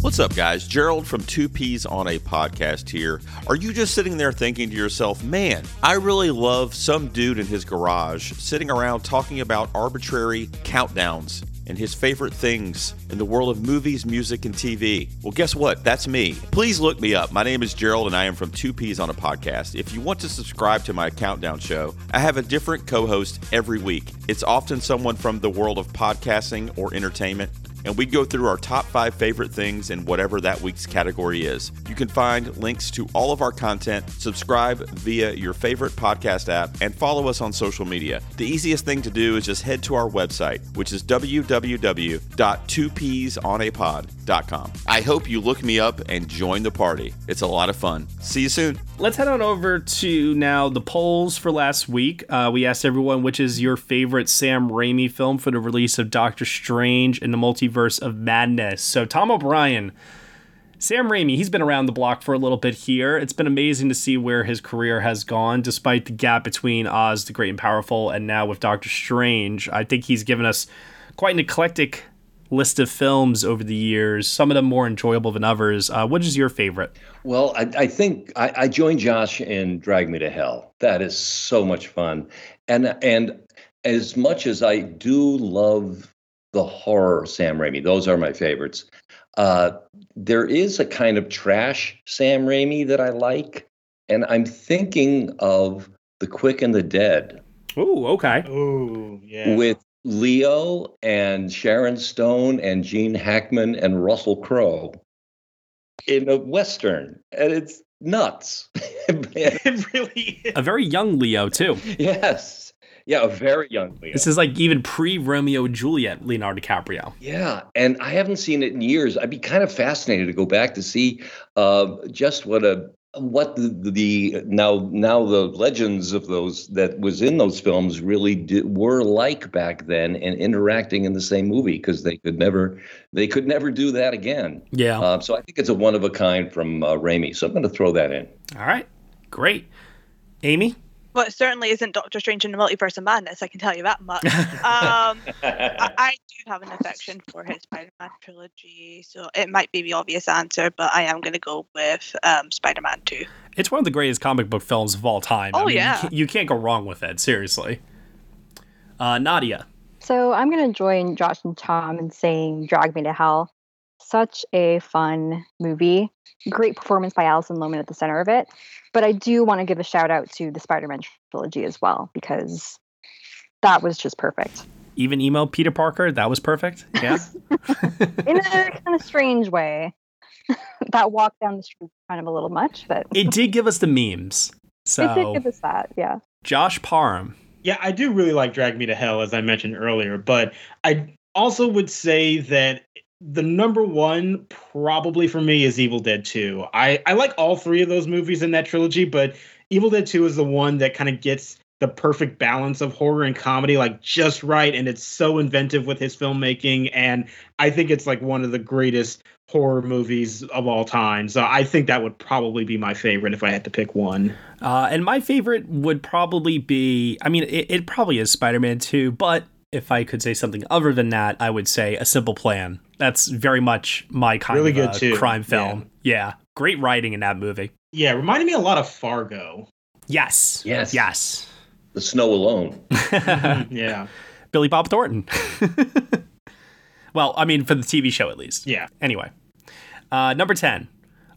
Speaker 23: What's up, guys? Gerald from Two Peas on a Podcast here. Are you just sitting there thinking to yourself, man, I really love some dude in his garage sitting around talking about arbitrary countdowns and his favorite things in the world of movies, music, and TV. Well, guess what? That's me. Please look me up. My name is Gerald, and I am from Two Peas on a Podcast. If you want to subscribe to my countdown show, I have a different co host every week. It's often someone from the world of podcasting or entertainment and we go through our top five favorite things in whatever that week's category is. You can find links to all of our content, subscribe via your favorite podcast app, and follow us on social media. The easiest thing to do is just head to our website, which is www.2peasonapod.com. I hope you look me up and join the party. It's a lot of fun. See you soon.
Speaker 3: Let's head on over to now the polls for last week. Uh, we asked everyone which is your favorite Sam Raimi film for the release of Doctor Strange in the Multiverse of Madness. So, Tom O'Brien, Sam Raimi, he's been around the block for a little bit here. It's been amazing to see where his career has gone, despite the gap between Oz the Great and Powerful and now with Doctor Strange. I think he's given us quite an eclectic list of films over the years, some of them more enjoyable than others. Uh, what is your favorite?
Speaker 21: Well, I, I think I, I, joined Josh in Drag Me to Hell. That is so much fun, and and as much as I do love the horror Sam Raimi, those are my favorites. Uh, there is a kind of trash Sam Raimi that I like, and I'm thinking of The Quick and the Dead.
Speaker 3: Oh, okay.
Speaker 18: Oh, yeah.
Speaker 21: With Leo and Sharon Stone and Gene Hackman and Russell Crowe. in a western, and it's nuts.
Speaker 18: it really is.
Speaker 3: A very young Leo too.
Speaker 21: Yes. Yeah, a very young Leo.
Speaker 3: This is like even pre Romeo and Juliet Leonardo DiCaprio.
Speaker 21: Yeah, and I haven't seen it in years. I'd be kind of fascinated to go back to see uh, just what a what the, the now now the legends of those that was in those films really did, were like back then and interacting in the same movie because they could never they could never do that again.
Speaker 3: Yeah.
Speaker 21: Uh, so I think it's a one of a kind from uh, Raimi. So I'm going to throw that in.
Speaker 3: All right, great. Amy.
Speaker 19: Well, it certainly isn't Doctor Strange in the Multiverse of Madness. I can tell you that much. um, I, I do have an affection for his Spider-Man trilogy, so it might be the obvious answer, but I am going to go with um, Spider-Man Two.
Speaker 3: It's one of the greatest comic book films of all time.
Speaker 19: Oh,
Speaker 3: I mean,
Speaker 19: yeah.
Speaker 3: you can't, you can't go wrong with it. Seriously. Uh, Nadia.
Speaker 9: So I'm going to join Josh and Tom in saying Drag Me to Hell. Such a fun movie. Great performance by Alison Lohman at the center of it. But I do want to give a shout out to the Spider Man trilogy as well, because that was just perfect.
Speaker 3: Even emo Peter Parker. That was perfect. Yeah.
Speaker 9: In a kind of strange way. that walk down the street kind of a little much, but
Speaker 3: it did give us the memes. So
Speaker 9: it did give us that, yeah.
Speaker 3: Josh Parham.
Speaker 18: Yeah, I do really like Drag Me to Hell, as I mentioned earlier, but I also would say that the number one probably for me is Evil Dead 2. I, I like all three of those movies in that trilogy, but Evil Dead 2 is the one that kind of gets the perfect balance of horror and comedy like just right and it's so inventive with his filmmaking and I think it's like one of the greatest horror movies of all time. So I think that would probably be my favorite if I had to pick one.
Speaker 3: Uh, and my favorite would probably be I mean, it, it probably is Spider Man 2, but if I could say something other than that, I would say A Simple Plan. That's very much my kind
Speaker 18: Really
Speaker 3: of
Speaker 18: good
Speaker 3: uh,
Speaker 18: too.
Speaker 3: crime film. Yeah. Great writing in that movie.
Speaker 18: Yeah, reminded me a lot of Fargo.
Speaker 3: Yes.
Speaker 21: Yes.
Speaker 3: Yes.
Speaker 21: The Snow Alone.
Speaker 18: yeah.
Speaker 3: Billy Bob Thornton. well, I mean, for the TV show at least.
Speaker 18: Yeah.
Speaker 3: Anyway, uh, number 10,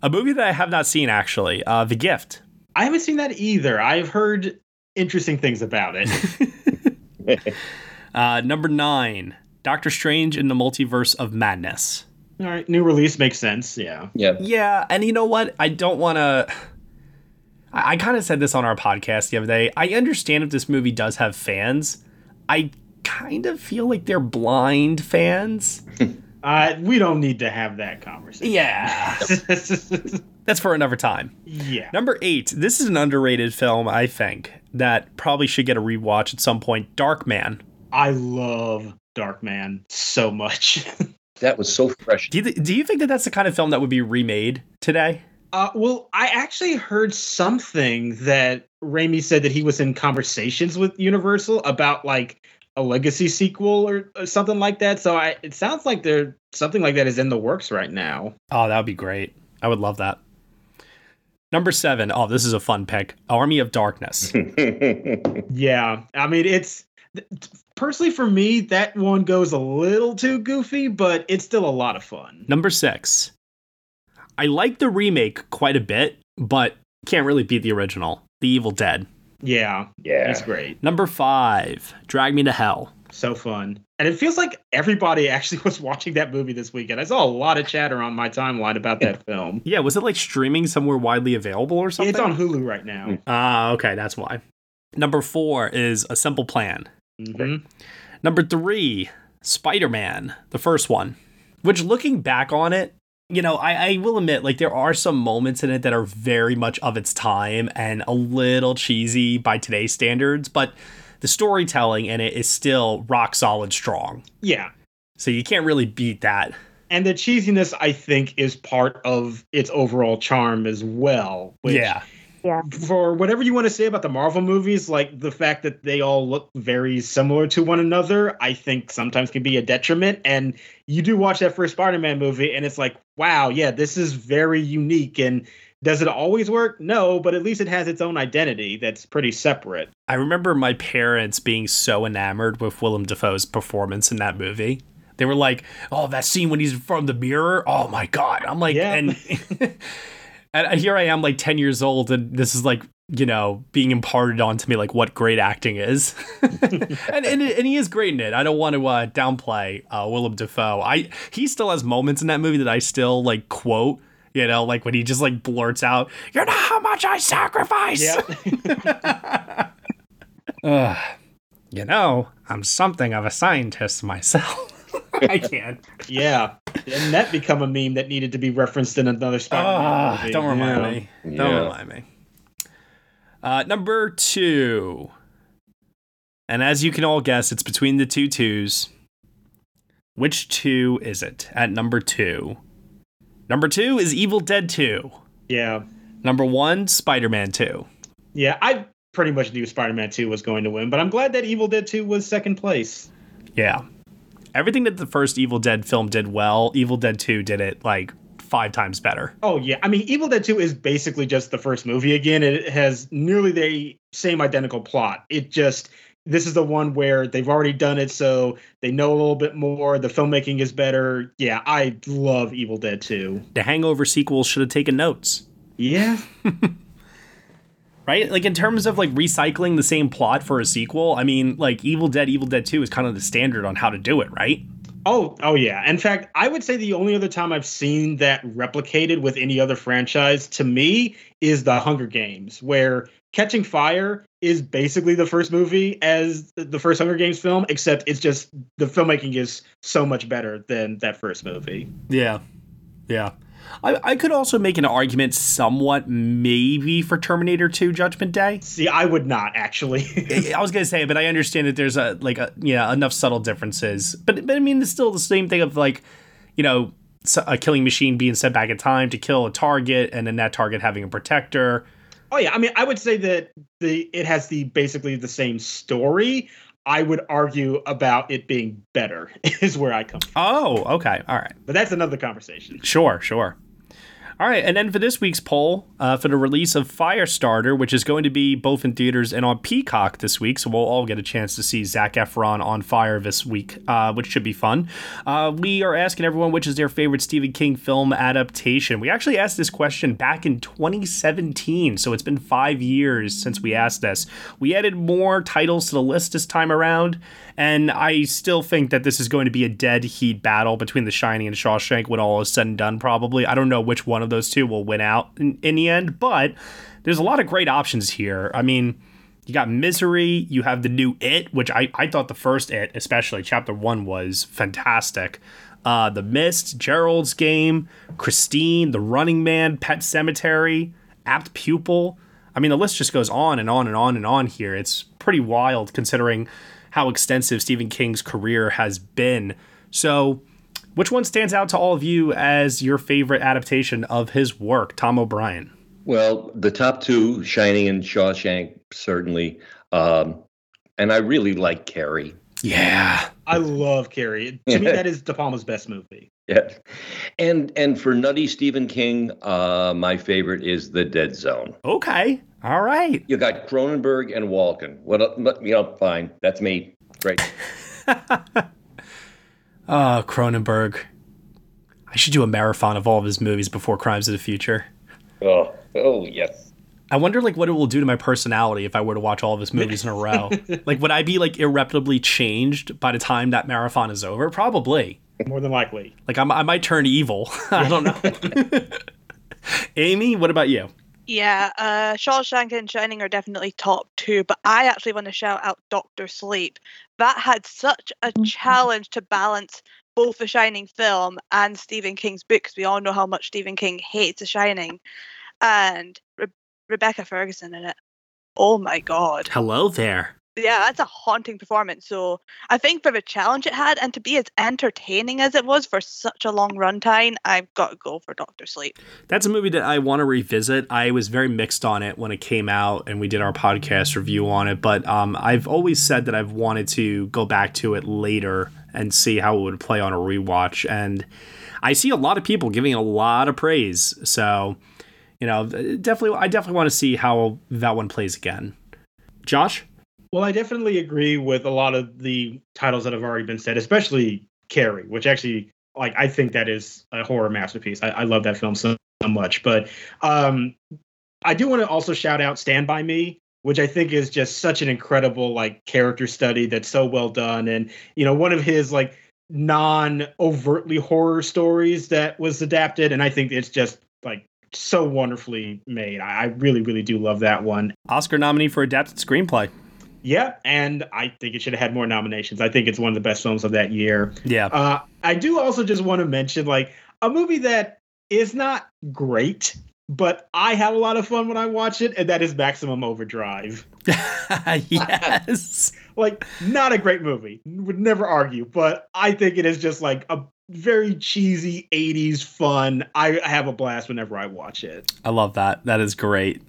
Speaker 3: a movie that I have not seen actually uh, The Gift.
Speaker 18: I haven't seen that either. I've heard interesting things about it.
Speaker 3: uh, number nine, Doctor Strange in the Multiverse of Madness.
Speaker 18: All right, new release makes sense. Yeah.
Speaker 21: Yeah.
Speaker 3: Yeah, and you know what? I don't want to. I, I kind of said this on our podcast the other day. I understand if this movie does have fans. I kind of feel like they're blind fans.
Speaker 18: Uh, we don't need to have that conversation.
Speaker 3: Yeah. That's for another time.
Speaker 18: Yeah.
Speaker 3: Number eight. This is an underrated film, I think, that probably should get a rewatch at some point. Darkman.
Speaker 18: I love Darkman so much.
Speaker 21: that was so fresh.
Speaker 3: Do you, th- do you think that that's the kind of film that would be remade today?
Speaker 18: Uh, well, I actually heard something that Raimi said that he was in conversations with Universal about like a legacy sequel or, or something like that. So I, it sounds like there something like that is in the works right now.
Speaker 3: Oh, that would be great. I would love that. Number seven. Oh, this is a fun pick. Army of Darkness.
Speaker 18: yeah, I mean it's personally for me that one goes a little too goofy, but it's still a lot of fun.
Speaker 3: Number six. I like the remake quite a bit, but can't really beat the original. The Evil Dead.
Speaker 18: Yeah,
Speaker 21: yeah,
Speaker 18: it's great.
Speaker 3: Number five. Drag Me to Hell.
Speaker 18: So fun. And it feels like everybody actually was watching that movie this weekend. I saw a lot of chatter on my timeline about that film.
Speaker 3: Yeah, was it like streaming somewhere widely available or something?
Speaker 18: It's on Hulu right now.
Speaker 3: Ah, okay, that's why. Number four is A Simple Plan.
Speaker 18: Mm-hmm.
Speaker 3: Number three, Spider Man, the first one. Which, looking back on it, you know, I, I will admit, like, there are some moments in it that are very much of its time and a little cheesy by today's standards, but the storytelling in it is still rock solid strong.
Speaker 18: Yeah.
Speaker 3: So you can't really beat that.
Speaker 18: And the cheesiness, I think, is part of its overall charm as well. Which,
Speaker 3: yeah.
Speaker 9: Yeah.
Speaker 18: For whatever you want to say about the Marvel movies, like the fact that they all look very similar to one another, I think sometimes can be a detriment. And you do watch that first Spider Man movie, and it's like, wow, yeah, this is very unique. And does it always work? No, but at least it has its own identity that's pretty separate.
Speaker 3: I remember my parents being so enamored with Willem Dafoe's performance in that movie. They were like, "Oh, that scene when he's from the mirror! Oh my god!" I'm like,
Speaker 18: Yeah.
Speaker 3: and and here I am, like ten years old, and this is like, you know, being imparted onto me like what great acting is, and and, and he is great in it. I don't want to uh, downplay uh, Willem Dafoe. I he still has moments in that movie that I still like quote You know, like when he just like blurts out, "You know how much I sacrifice."
Speaker 18: Yeah.
Speaker 3: Ugh. you know, I'm something of a scientist myself. I can't.
Speaker 18: yeah. And that become a meme that needed to be referenced in another Spider-Man
Speaker 3: Ah,
Speaker 18: movie.
Speaker 3: don't remind
Speaker 18: Yeah.
Speaker 3: me. Don't
Speaker 21: Yeah.
Speaker 3: remind me. Uh, number two. And as you can all guess, it's between the two twos. Which two is it at number two? Number two is Evil Dead 2.
Speaker 18: Yeah.
Speaker 3: Number one, Spider Man 2.
Speaker 18: Yeah, I pretty much knew Spider-Man 2 was going to win, but I'm glad that Evil Dead 2 was second place.
Speaker 3: Yeah. Everything that the first Evil Dead film did well, Evil Dead 2 did it like five times better.
Speaker 18: Oh yeah, I mean Evil Dead 2 is basically just the first movie again. It has nearly the same identical plot. It just this is the one where they've already done it so they know a little bit more, the filmmaking is better. Yeah, I love Evil Dead 2.
Speaker 3: The Hangover sequels should have taken notes.
Speaker 18: Yeah.
Speaker 3: right? Like in terms of like recycling the same plot for a sequel, I mean, like Evil Dead, Evil Dead 2 is kind of the standard on how to do it, right?
Speaker 18: Oh, oh yeah. In fact, I would say the only other time I've seen that replicated with any other franchise to me is the Hunger Games, where Catching Fire is basically the first movie as the first Hunger Games film, except it's just the filmmaking is so much better than that first movie.
Speaker 3: Yeah. Yeah. I, I could also make an argument somewhat maybe for Terminator 2 Judgment Day.
Speaker 18: See, I would not actually.
Speaker 3: I was gonna say, but I understand that there's a like a yeah enough subtle differences. But but I mean, it's still the same thing of like, you know, a killing machine being sent back in time to kill a target, and then that target having a protector.
Speaker 18: Oh yeah, I mean, I would say that the it has the basically the same story. I would argue about it being better is where I come from.
Speaker 3: Oh, okay, all right.
Speaker 18: But that's another conversation.
Speaker 3: Sure, sure. All right, and then for this week's poll, uh, for the release of Firestarter, which is going to be both in theaters and on Peacock this week, so we'll all get a chance to see Zac Efron on fire this week, uh, which should be fun. Uh, we are asking everyone which is their favorite Stephen King film adaptation. We actually asked this question back in 2017, so it's been five years since we asked this. We added more titles to the list this time around, and I still think that this is going to be a dead heat battle between The Shining and Shawshank when all is said and done, probably. I don't know which one of those two will win out in, in the end, but there's a lot of great options here. I mean, you got Misery, you have the new It, which I, I thought the first It, especially chapter one, was fantastic. Uh, the Mist, Gerald's Game, Christine, The Running Man, Pet Sematary, Apt Pupil. I mean, the list just goes on and on and on and on here. It's pretty wild considering how extensive Stephen King's career has been. So, which one stands out to all of you as your favorite adaptation of his work, Tom O'Brien?
Speaker 21: Well, the top two, Shining and Shawshank, certainly. Um, and I really like Carrie.
Speaker 3: Yeah.
Speaker 18: I love Carrie. To me, that is De Palma's best movie.
Speaker 21: Yeah. And and for nutty Stephen King, uh, my favorite is The Dead Zone.
Speaker 3: Okay. All right.
Speaker 21: You got Cronenberg and Walken. What el- you know, fine. That's me. Great.
Speaker 3: Oh, Cronenberg. I should do a marathon of all of his movies before Crimes of the Future.
Speaker 21: Oh, oh yes.
Speaker 3: I wonder like what it will do to my personality if I were to watch all of his movies in a row. like would I be like irreparably changed by the time that marathon is over? Probably.
Speaker 18: More than likely.
Speaker 3: Like I'm, I might turn evil. I don't know. Amy, what about you?
Speaker 19: Yeah, uh, Shawshank and Shining are definitely top two, but I actually want to shout out Doctor Sleep. That had such a challenge to balance both the Shining film and Stephen King's book, because we all know how much Stephen King hates The Shining, and Re- Rebecca Ferguson in it. Oh my god.
Speaker 3: Hello there.
Speaker 19: Yeah, that's a haunting performance. So I think for the challenge it had, and to be as entertaining as it was for such a long runtime, I've got to go for Doctor Sleep.
Speaker 3: That's a movie that I want to revisit. I was very mixed on it when it came out and we did our podcast review on it, but um, I've always said that I've wanted to go back to it later and see how it would play on a rewatch. And I see a lot of people giving a lot of praise. So, you know, definitely, I definitely want to see how that one plays again. Josh?
Speaker 18: Well, I definitely agree with a lot of the titles that have already been said, especially Carrie, which actually, like, I think that is a horror masterpiece. I, I love that film so, so much. But um, I do want to also shout out Stand By Me, which I think is just such an incredible, like, character study that's so well done. And, you know, one of his, like, non overtly horror stories that was adapted. And I think it's just like so wonderfully made. I, I really, really do love that one.
Speaker 3: Oscar nominee for adapted screenplay.
Speaker 18: Yeah, and I think it should have had more nominations. I think it's one of the best films of that year.
Speaker 3: Yeah.
Speaker 18: Uh, I do also just want to mention like a movie that is not great, but I have a lot of fun when I watch it, and that is Maximum Overdrive.
Speaker 3: yes.
Speaker 18: like, not a great movie. Would never argue, but I think it is just like a very cheesy 80s fun. I have a blast whenever I watch it.
Speaker 3: I love that. That is great.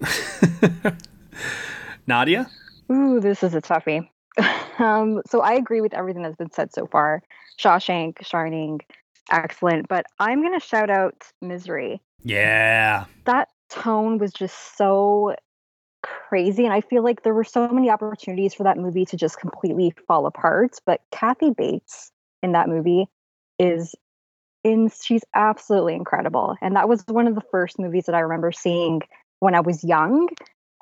Speaker 3: Nadia?
Speaker 9: Ooh, this is a toughie. um, so I agree with everything that's been said so far. Shawshank, Shining, excellent. But I'm gonna shout out Misery.
Speaker 3: Yeah.
Speaker 9: That tone was just so crazy, and I feel like there were so many opportunities for that movie to just completely fall apart. But Kathy Bates in that movie is in she's absolutely incredible. And that was one of the first movies that I remember seeing when I was young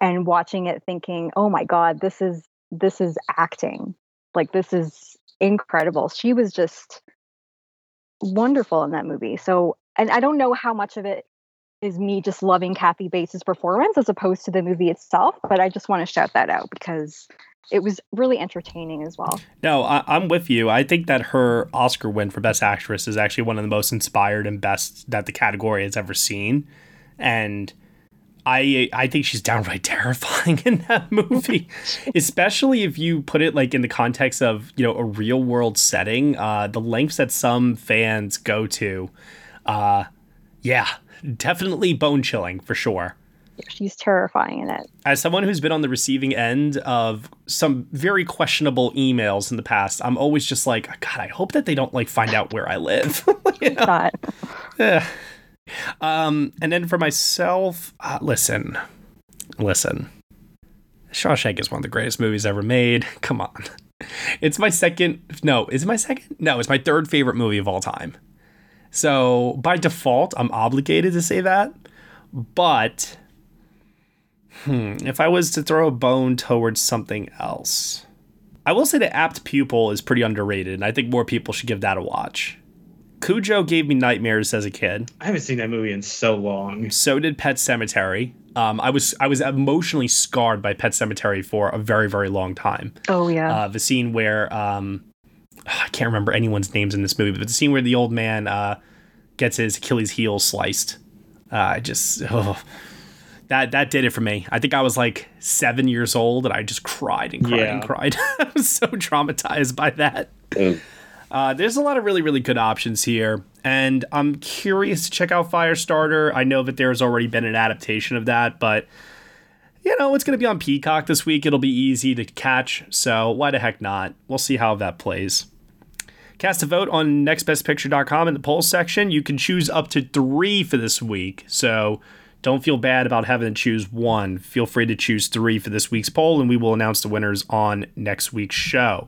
Speaker 9: and watching it thinking, "Oh my god, this is this is acting. Like this is incredible." She was just wonderful in that movie. So, and I don't know how much of it is me just loving Kathy Bates' performance as opposed to the movie itself, but I just want to shout that out because it was really entertaining as well.
Speaker 3: No, I, I'm with you. I think that her Oscar win for Best Actress is actually one of the most inspired and best that the category has ever seen. And I I think she's downright terrifying in that movie, especially if you put it like in the context of you know a real world setting. Uh, the lengths that some fans go to, uh, yeah, definitely bone chilling for sure.
Speaker 9: She's terrifying in it.
Speaker 3: As someone who's been on the receiving end of some very questionable emails in the past, I'm always just like, God, I hope that they don't like find out where I live. you know? Yeah. Um, and then for myself, uh, listen, listen. Shawshank is one of the greatest movies ever made. Come on. It's my second, no, is it my second? No, it's my third favorite movie of all time. So by default, I'm obligated to say that. But hmm, if I was to throw a bone towards something else, I will say that Apt Pupil is pretty underrated, and I think more people should give that a watch. Cujo gave me nightmares as a kid.
Speaker 18: I haven't seen that movie in so long.
Speaker 3: So did Pet Sematary. Um, I was I was emotionally scarred by Pet Sematary for a very very long time.
Speaker 9: Oh yeah.
Speaker 3: Uh, the scene where um, I can't remember anyone's names in this movie, but the scene where the old man uh, gets his Achilles heel sliced. Uh, I just oh, that that did it for me. I think I was like seven years old, and I just cried and cried
Speaker 18: Yeah.
Speaker 3: and cried. I was so traumatized by that. Uh, there's a lot of really, really good options here, and I'm curious to check out Firestarter. I know that there's already been an adaptation of that, but you know, it's going to be on Peacock this week. It'll be easy to catch, so why the heck not? We'll see how that plays. Cast a vote on nextbestpicture.com in the poll section. You can choose up to three for this week, so don't feel bad about having to choose one. Feel free to choose three for this week's poll, and we will announce the winners on next week's show.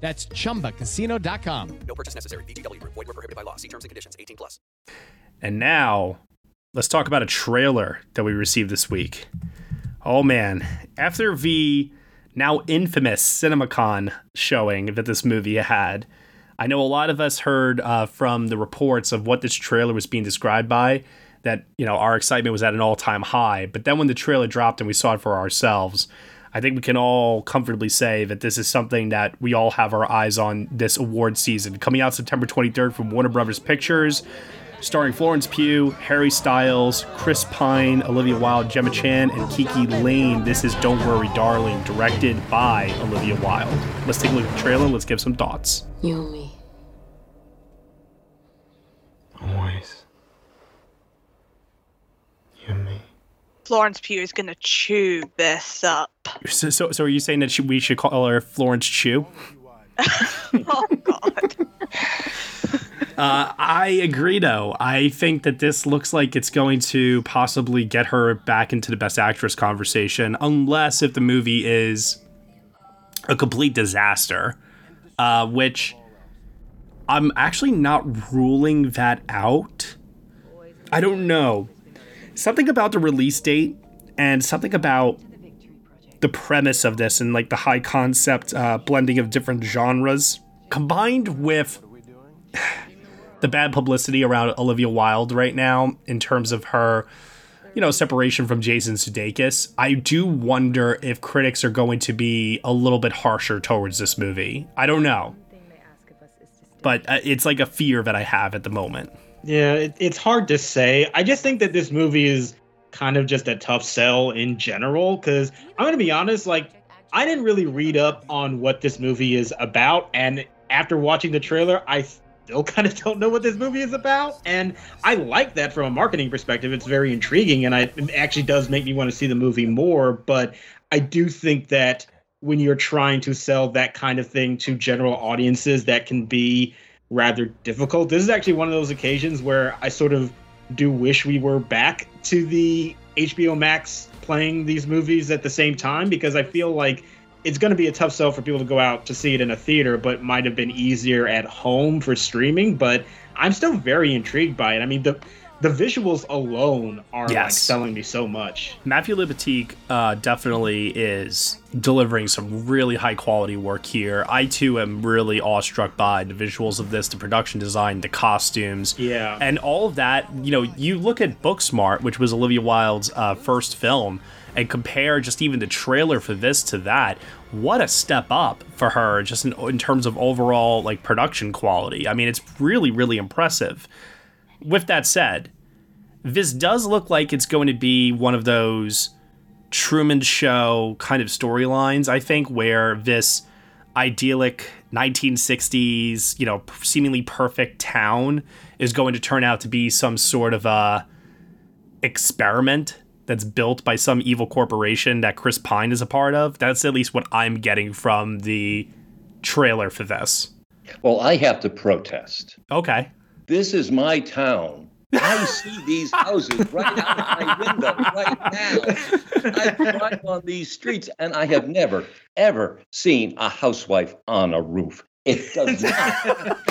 Speaker 24: That's chumbacasino.com.
Speaker 25: No purchase necessary. VGW Group. Void were prohibited by law. See terms and conditions. 18 plus.
Speaker 3: And now, let's talk about a trailer that we received this week. Oh man, after the now infamous CinemaCon showing that this movie had, I know a lot of us heard uh, from the reports of what this trailer was being described by that you know our excitement was at an all-time high. But then when the trailer dropped and we saw it for ourselves, I think we can all comfortably say that this is something that we all have our eyes on this award season. Coming out September 23rd from Warner Brothers Pictures, starring Florence Pugh, Harry Styles, Chris Pine, Olivia Wilde, Gemma Chan, and KiKi Layne. This is Don't Worry, Darling, directed by Olivia Wilde. Let's take a look at the trailer. Let's give some thoughts.
Speaker 26: You and me.
Speaker 27: Always. You and me.
Speaker 19: Florence Pugh is gonna chew this up.
Speaker 3: So, so, so are you saying that she, we should call her Florence Chew?
Speaker 19: oh God.
Speaker 3: Uh, I agree, though. I think that this looks like it's going to possibly get her back into the Best Actress conversation, unless if the movie is a complete disaster, uh, which I'm actually not ruling that out. I don't know. Something about the release date and something about the premise of this and like the high concept uh, blending of different genres combined with the bad publicity around Olivia Wilde right now in terms of her, you know, separation from Jason Sudeikis. I do wonder if critics are going to be a little bit harsher towards this movie. I don't know, but uh, it's like a fear that I have at the moment.
Speaker 18: Yeah, it, it's hard to say. I just think that this movie is kind of just a tough sell in general because I'm going to be honest, like, I didn't really read up on what this movie is about. And after watching the trailer, I still kind of don't know what this movie is about. And I like that from a marketing perspective. It's very intriguing and I, it actually does make me want to see the movie more. But I do think that when you're trying to sell that kind of thing to general audiences, that can be rather difficult. This is actually one of those occasions where I sort of do wish we were back to the HBO Max playing these movies at the same time because I feel like it's going to be a tough sell for people to go out to see it in a theater, but might have been easier at home for streaming. But I'm still very intrigued by it. I mean, the the visuals alone are like selling me so much.
Speaker 3: Matthew Libatique uh, definitely is delivering some really high quality work here. I too am really awestruck by the visuals of this, the production design, the costumes,
Speaker 18: Yeah.
Speaker 3: and all of that. You know, you look at Booksmart, which was Olivia Wilde's uh, first film, and compare just even the trailer for this to that. What a step up for her, just in, in terms of overall like production quality. I mean, it's really, really impressive. With that said, this does look like it's going to be one of those Truman Show kind of storylines, I think, where this idyllic 1960s, you know, seemingly perfect town is going to turn out to be some sort of a experiment that's built by some evil corporation that Chris Pine is a part of. That's at least what I'm getting from the trailer for this.
Speaker 21: Well, I have to protest.
Speaker 3: Okay.
Speaker 21: This is my town. I see these houses right out of my window right now. I drive on these streets and I have never, ever seen a housewife on a roof. It does not.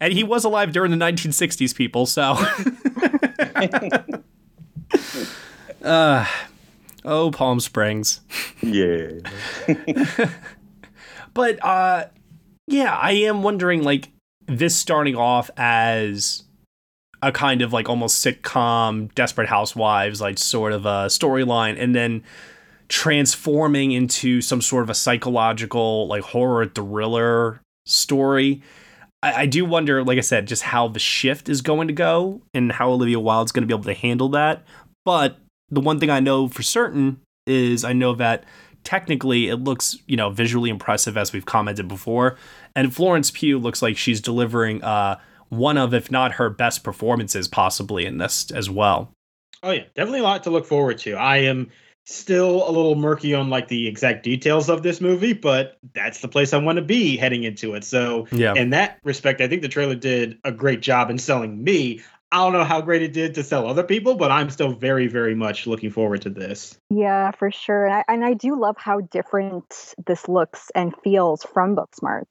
Speaker 3: And he was alive during the 1960s, people, so. uh, oh, Palm Springs.
Speaker 21: Yeah.
Speaker 3: But uh yeah, I am wondering like this starting off as a kind of like almost sitcom desperate housewives like sort of a storyline and then transforming into some sort of a psychological like horror thriller story. I, I do wonder, like I said, just how the shift is going to go and how Olivia Wilde's going to be able to handle that. But the one thing I know for certain is I know that technically it looks, you know, visually impressive as we've commented before. And Florence Pugh looks like she's delivering uh one of, if not her best performances possibly in this as well.
Speaker 18: Oh yeah, definitely a lot to look forward to. I am still a little murky on like the exact details of this movie, but that's the place I want to be heading into it. So
Speaker 3: Yeah.
Speaker 18: in that respect, I think the trailer did a great job in selling me. I don't know how great it did to sell other people, but I'm still very, very much looking forward to this.
Speaker 9: Yeah, for sure. And I, and I do love how different this looks and feels from Booksmart.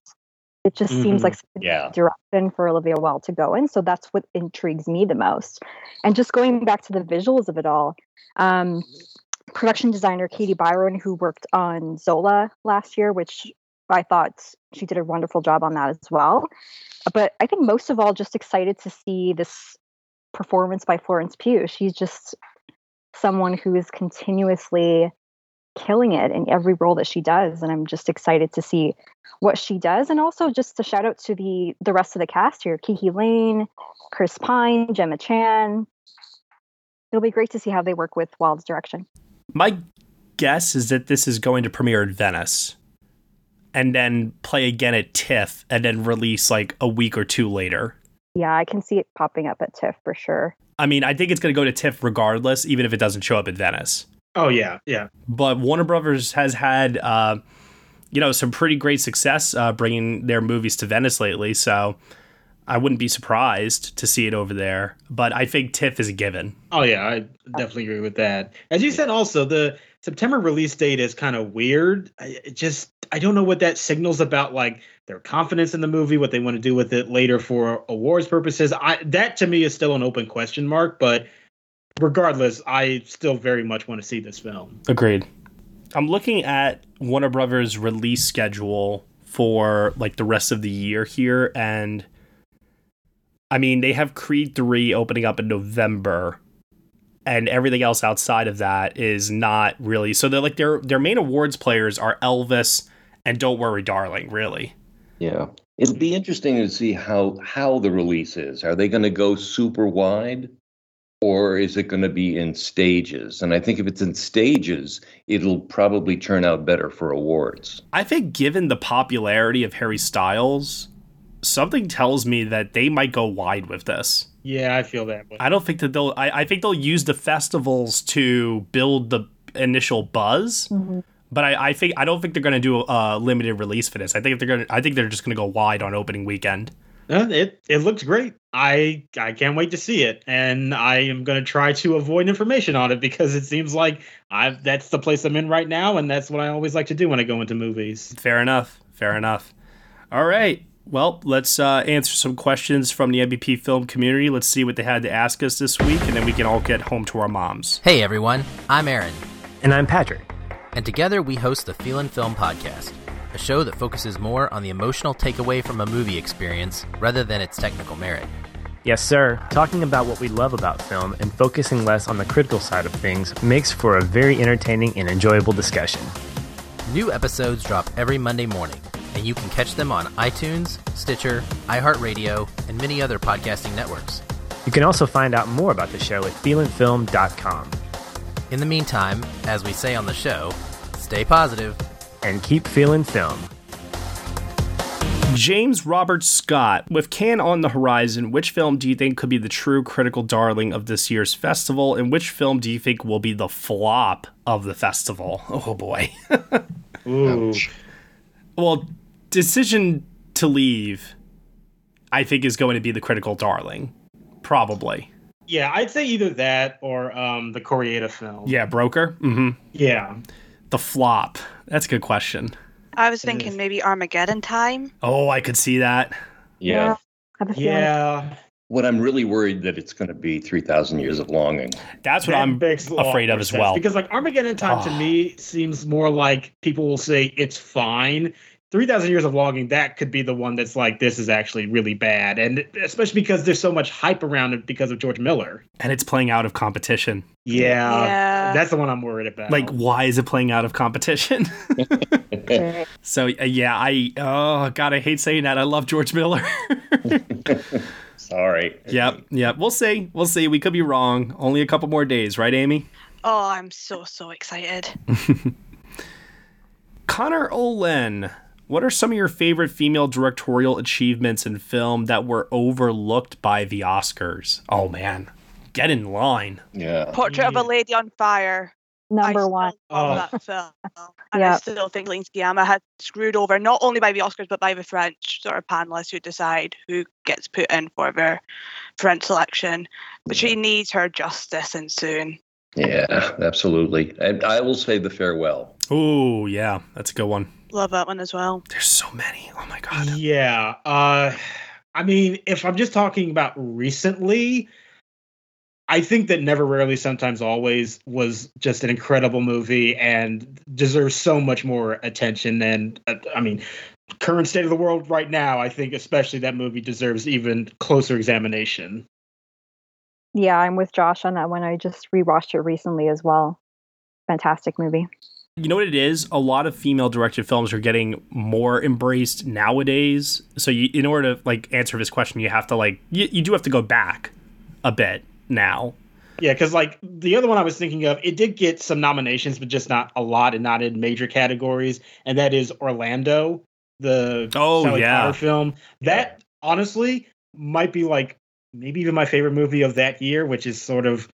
Speaker 9: It just seems
Speaker 21: Mhm.
Speaker 9: like a
Speaker 21: Yeah.
Speaker 9: direction for Olivia Wilde to go in. So that's what intrigues me the most. And just going back to the visuals of it all, um, production designer Katie Byron, who worked on Zola last year, which I thought she did a wonderful job on that as well. But I think most of all, just excited to see this performance by Florence Pugh. She's just someone who is continuously killing it in every role that she does, and I'm just excited to see what she does. And also just a shout out to the the rest of the cast here: KiKi Layne, Chris Pine, Gemma Chan. It'll be great to see how they work with Wilde's direction.
Speaker 3: My guess is that this is going to premiere in Venice and then play again at TIFF and then release like a week or two later.
Speaker 9: Yeah, I can see it popping up at TIFF for sure.
Speaker 3: I mean, I think it's going to go to TIFF regardless, even if it doesn't show up in Venice.
Speaker 18: Oh yeah, yeah.
Speaker 3: But Warner Brothers has had, uh, you know, some pretty great success uh, bringing their movies to Venice lately. So I wouldn't be surprised to see it over there. But I think TIFF is a given.
Speaker 18: Oh yeah, I definitely agree with that. As you said, also the September release date is kind of weird. It just I don't know what that signals about like their confidence in the movie, what they want to do with it later for awards purposes. I that to me is still an open question mark, but regardless, I still very much want to see this film.
Speaker 3: Agreed. I'm looking at Warner Brothers release schedule for like the rest of the year here and I mean, they have Creed 3 opening up in November and everything else outside of that is not really. So they're like their their main awards players are Elvis and Don't Worry Darling, really.
Speaker 21: Yeah. It'll be interesting to see how how the release is. Are they going to go super wide or is it going to be in stages? And I think if it's in stages, it'll probably turn out better for awards.
Speaker 3: I think given the popularity of Harry Styles, something tells me that they might go wide with this.
Speaker 18: Yeah, I feel that.
Speaker 3: I don't think that they'll. I, I think they'll use the festivals to build the initial buzz.
Speaker 9: Mm-hmm.
Speaker 3: But I, I think I don't think they're going to do a limited release for this. I think they're going. to I think they're just going to go wide on opening weekend.
Speaker 18: Uh, it it looks great. I I can't wait to see it, and I am going to try to avoid information on it because it seems like I that's the place I'm in right now, and that's what I always like to do when I go into movies.
Speaker 3: Fair enough. Fair enough. All right. Well, let's uh, answer some questions from the NBP film community. Let's see what they had to ask us this week, and then we can all get home to our moms.
Speaker 26: Hey everyone, I'm Aaron.
Speaker 28: And I'm Patrick.
Speaker 26: And together we host the Feelin' Film Podcast, a show that focuses more on the emotional takeaway from a movie experience rather than its technical merit.
Speaker 28: Yes, sir. Talking about what we love about film and focusing less on the critical side of things makes for a very entertaining and enjoyable discussion.
Speaker 26: New episodes drop every Monday morning, and you can catch them on iTunes, Stitcher, iHeartRadio, and many other podcasting networks.
Speaker 28: You can also find out more about the show at feelinfilm.com.
Speaker 26: In the meantime, as we say on the show, stay positive
Speaker 28: and keep feeling film.
Speaker 3: James Robert Scott, with Cannes on the horizon, which film do you think could be the true critical darling of this year's festival, and which film do you think will be the flop of the festival? Oh boy.
Speaker 18: Ooh.
Speaker 3: Well, Decision to Leave, I think, is going to be the critical darling. Probably.
Speaker 18: Yeah, I'd say either that or um, the Koreeda film.
Speaker 3: Yeah, Broker? Mm-hmm.
Speaker 18: Yeah.
Speaker 3: The flop. That's a good question.
Speaker 19: I was thinking maybe Armageddon time.
Speaker 3: Oh, I could see that.
Speaker 21: Yeah.
Speaker 18: Yeah.
Speaker 21: What I'm really worried that it's going to be 3,000 Years of Longing.
Speaker 3: That's what
Speaker 18: That
Speaker 3: I'm
Speaker 18: makes a lot
Speaker 3: afraid of as
Speaker 18: sense,
Speaker 3: well.
Speaker 18: Because like Armageddon time to
Speaker 3: Oh.
Speaker 18: me seems more like people will say it's fine. Three thousand years of longing that could be the one that's like this is actually really bad, and especially because there's so much hype around it because of George Miller.
Speaker 3: and it's playing out of competition.
Speaker 18: Yeah,
Speaker 19: Yeah.
Speaker 18: that's the one I'm worried about.
Speaker 3: Like, why is it playing out of competition? so, uh, yeah, I, oh, God, I hate saying that. I love George Miller.
Speaker 21: Sorry.
Speaker 3: yep, yep. We'll see. We'll see. We could be wrong. Only a couple more days, right, Amy?
Speaker 19: Oh, I'm so so excited.
Speaker 3: Connor Olen, what are some of your favorite female directorial achievements in film that were overlooked by the Oscars? Oh, man. Get in line.
Speaker 21: Yeah.
Speaker 19: Portrait of a Lady on Fire.
Speaker 9: Number one.
Speaker 19: Love that oh. film. And
Speaker 9: Yeah.
Speaker 19: I still think Lane Sciamma had screwed over not only by the Oscars but by the French sort of panelists who decide who gets put in for their French selection. But she needs her justice and soon.
Speaker 21: Yeah, absolutely. And I will say the farewell.
Speaker 3: Oh, yeah. That's a good one.
Speaker 19: Love that one as well.
Speaker 3: There's so many. Oh, my God.
Speaker 18: Yeah. Uh I mean, if I'm just talking about recently, I think that Never Rarely Sometimes Always was just an incredible movie and deserves so much more attention and uh, I mean, current state of the world right now, I think especially that movie deserves even closer examination.
Speaker 9: Yeah, I'm with Josh on that one. I just rewatched it recently as well. Fantastic movie.
Speaker 3: You know what it is? A lot of female directed films are getting more embraced nowadays. So you, in order to like answer this question, you have to like you, you do have to go back a bit now.
Speaker 18: Yeah, because like the other one I was thinking of, it did get some nominations, but just not a lot and not in major categories. And that is Orlando, the
Speaker 3: Oh,
Speaker 18: Sally
Speaker 3: yeah.
Speaker 18: Potter film. That honestly might be like maybe even my favorite movie of that year, which is sort of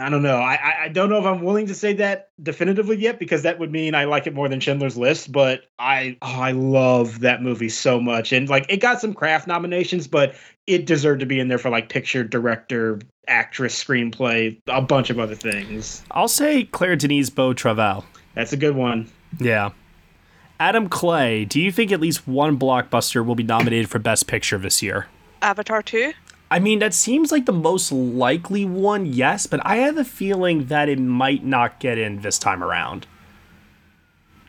Speaker 18: I don't know. I I- I don't know if I'm willing to say that definitively yet because that would mean I like it more than Schindler's List. But I oh, I love that movie so much, and like it got some craft nominations, but it deserved to be in there for like picture, director, actress, screenplay, a bunch of other things.
Speaker 3: I'll say Claire Denise Beau Travail.
Speaker 18: That's a good one.
Speaker 3: Yeah. Adam Clay, do you think at least one blockbuster will be nominated for Best Picture this year?
Speaker 19: Avatar 2.
Speaker 3: I mean, that seems like the most likely one, yes, but I have a feeling that it might not get in this time around.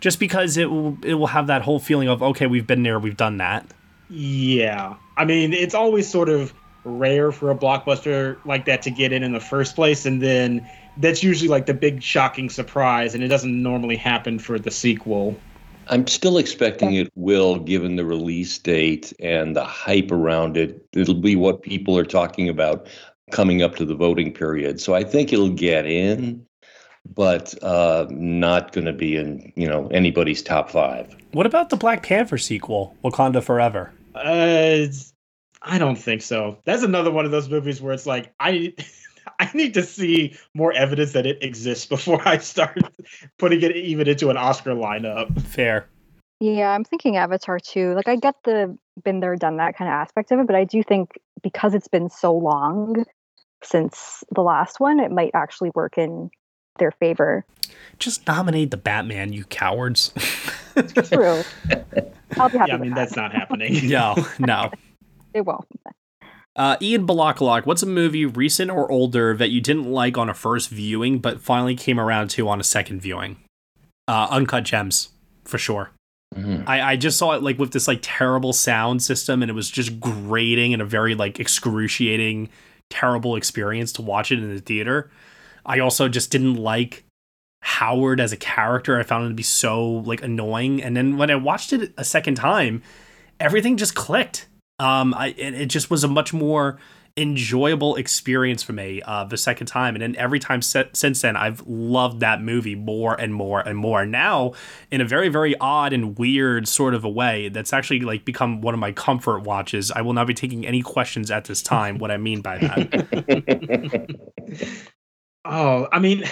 Speaker 3: Just because it will it will have that whole feeling of okay, we've been there, we've done that.
Speaker 18: Yeah. I mean, it's always sort of rare for a blockbuster like that to get in in the first place, and then that's usually like the big shocking surprise, and it doesn't normally happen for the sequel.
Speaker 21: I'm still expecting it will, given the release date and the hype around it. It'll be what people are talking about coming up to the voting period. So I think it'll get in, but uh, not going to be in you know anybody's top five.
Speaker 3: What about the Black Panther sequel, Wakanda Forever?
Speaker 18: Uh, I don't think so. That's another one of those movies where it's like I. I need to see more evidence that it exists before I start putting it even into an Oscar lineup.
Speaker 3: Fair.
Speaker 9: Yeah, I'm thinking Avatar too. Like I get the been there, done that kind of aspect of it, but I do think because it's been so long since the last one, it might actually work in their favor.
Speaker 3: Just nominate the Batman, you cowards.
Speaker 9: True. I'll be happy.
Speaker 18: Yeah, I
Speaker 9: with
Speaker 18: mean
Speaker 9: that.
Speaker 18: that's not happening.
Speaker 3: no, no.
Speaker 9: It won't.
Speaker 3: Uh, Ian Balakalak, what's a movie, recent or older, that you didn't like on a first viewing, but finally came around to on a second viewing? Uh, Uncut Gems, for sure. I, I just saw it like with this like terrible sound system, and it was just grating and a very like excruciating, terrible experience to watch it in the theater. I also just didn't like Howard as a character. I found him to be so like annoying. And then when I watched it a second time, everything just clicked. Um, I it, it just was a much more enjoyable experience for me uh, the second time, and then every time se- since then, I've loved that movie more and more and more. Now, in a very very odd and weird sort of a way, that's actually like become one of my comfort watches. I will not be taking any questions at this time. what I mean by that.
Speaker 18: Oh, I mean,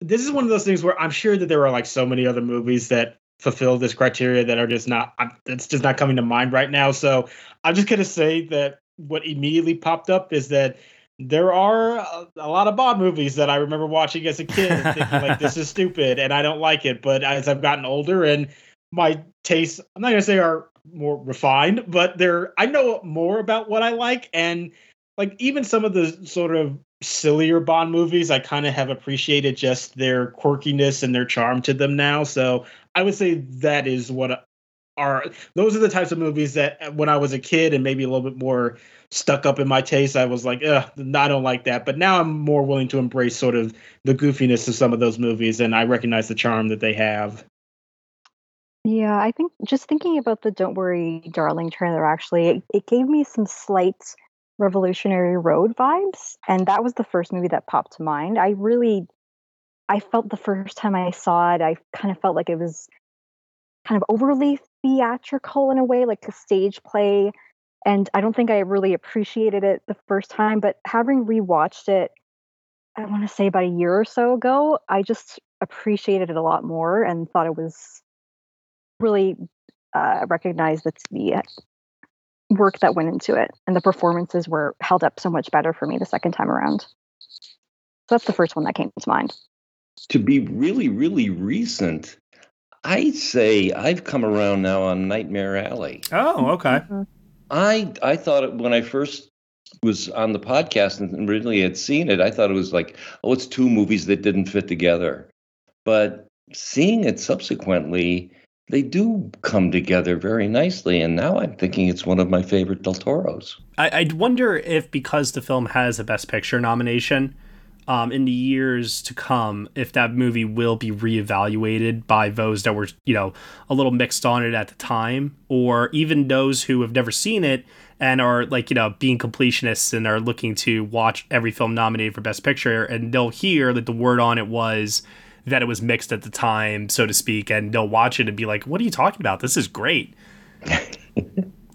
Speaker 18: this is one of those things where I'm sure that there are like so many other movies that fulfill this criteria that are just not. It's just not coming to mind right now. So I'm just gonna say that what immediately popped up is that there are a, a lot of Bond movies that I remember watching as a kid, thinking like this is stupid and I don't like it. But as I've gotten older and my tastes, I'm not gonna say are more refined, but they're I know more about what I like and like even some of the sort of sillier Bond movies, I kind of have appreciated just their quirkiness and their charm to them now. So I would say that is what are those are the types of movies that uh, when I was a kid and maybe a little bit more stuck up in my taste, I was like, Ugh, I don't like that. But now I'm more willing to embrace sort of the goofiness of some of those movies, and I recognize the charm that they have.
Speaker 9: Yeah, I think just thinking about the Don't Worry, Darling trailer, actually, it, it gave me some slight Revolutionary Road vibes. And that was the first movie that popped to mind. I really, I felt the first time I saw it, I kind of felt like it was kind of overly theatrical in a way, like a stage play. And I don't think I really appreciated it the first time, but having rewatched it, I want to say about a year or so ago, I just appreciated it a lot more and thought it was really uh, recognized the, the work that went into it, and the performances were held up so much better for me the second time around. So that's the first one that came to mind.
Speaker 21: To be really, really recent, I'd say I've come around now on Nightmare Alley.
Speaker 3: Oh, okay. Mm-hmm.
Speaker 21: I I thought it, when I first was on the podcast and really had seen it, I thought it was like, oh, it's two movies that didn't fit together. But seeing it subsequently, they do come together very nicely. And now I'm thinking it's one of my favorite Del Toros.
Speaker 3: I, I'd wonder if because the film has a Best Picture nomination, um, in the years to come if that movie will be reevaluated by those that were, you know, a little mixed on it at the time, or even those who have never seen it and are like, you know, being completionists and are looking to watch every film nominated for Best Picture, and they'll hear that the word on it was that it was mixed at the time, so to speak, and they'll watch it and be like, "What are you talking about? This is great."